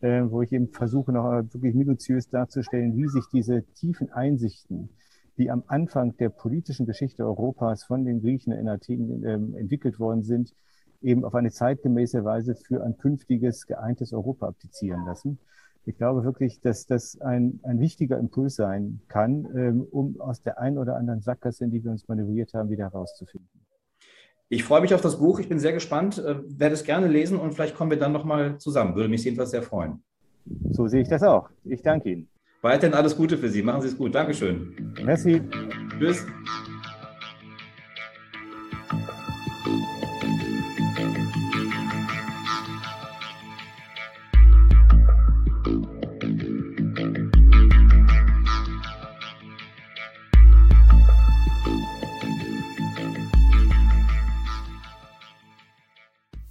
S3: äh, wo ich eben versuche, noch wirklich minutiös darzustellen, wie sich diese tiefen Einsichten, die am Anfang der politischen Geschichte Europas von den Griechen in Athen äh, entwickelt worden sind, eben auf eine zeitgemäße Weise für ein künftiges geeintes Europa applizieren lassen. Ich glaube wirklich, dass das ein, ein wichtiger Impuls sein kann, ähm, um aus der einen oder anderen Sackgasse, in die wir uns manövriert haben, wieder herauszufinden.
S2: Ich freue mich auf das Buch. Ich bin sehr gespannt, äh, werde es gerne lesen und vielleicht kommen wir dann nochmal zusammen. Würde mich jedenfalls sehr freuen.
S3: So sehe ich das auch. Ich danke Ihnen.
S2: Weiterhin alles Gute für Sie. Machen Sie es gut. Dankeschön.
S3: Merci.
S2: Tschüss.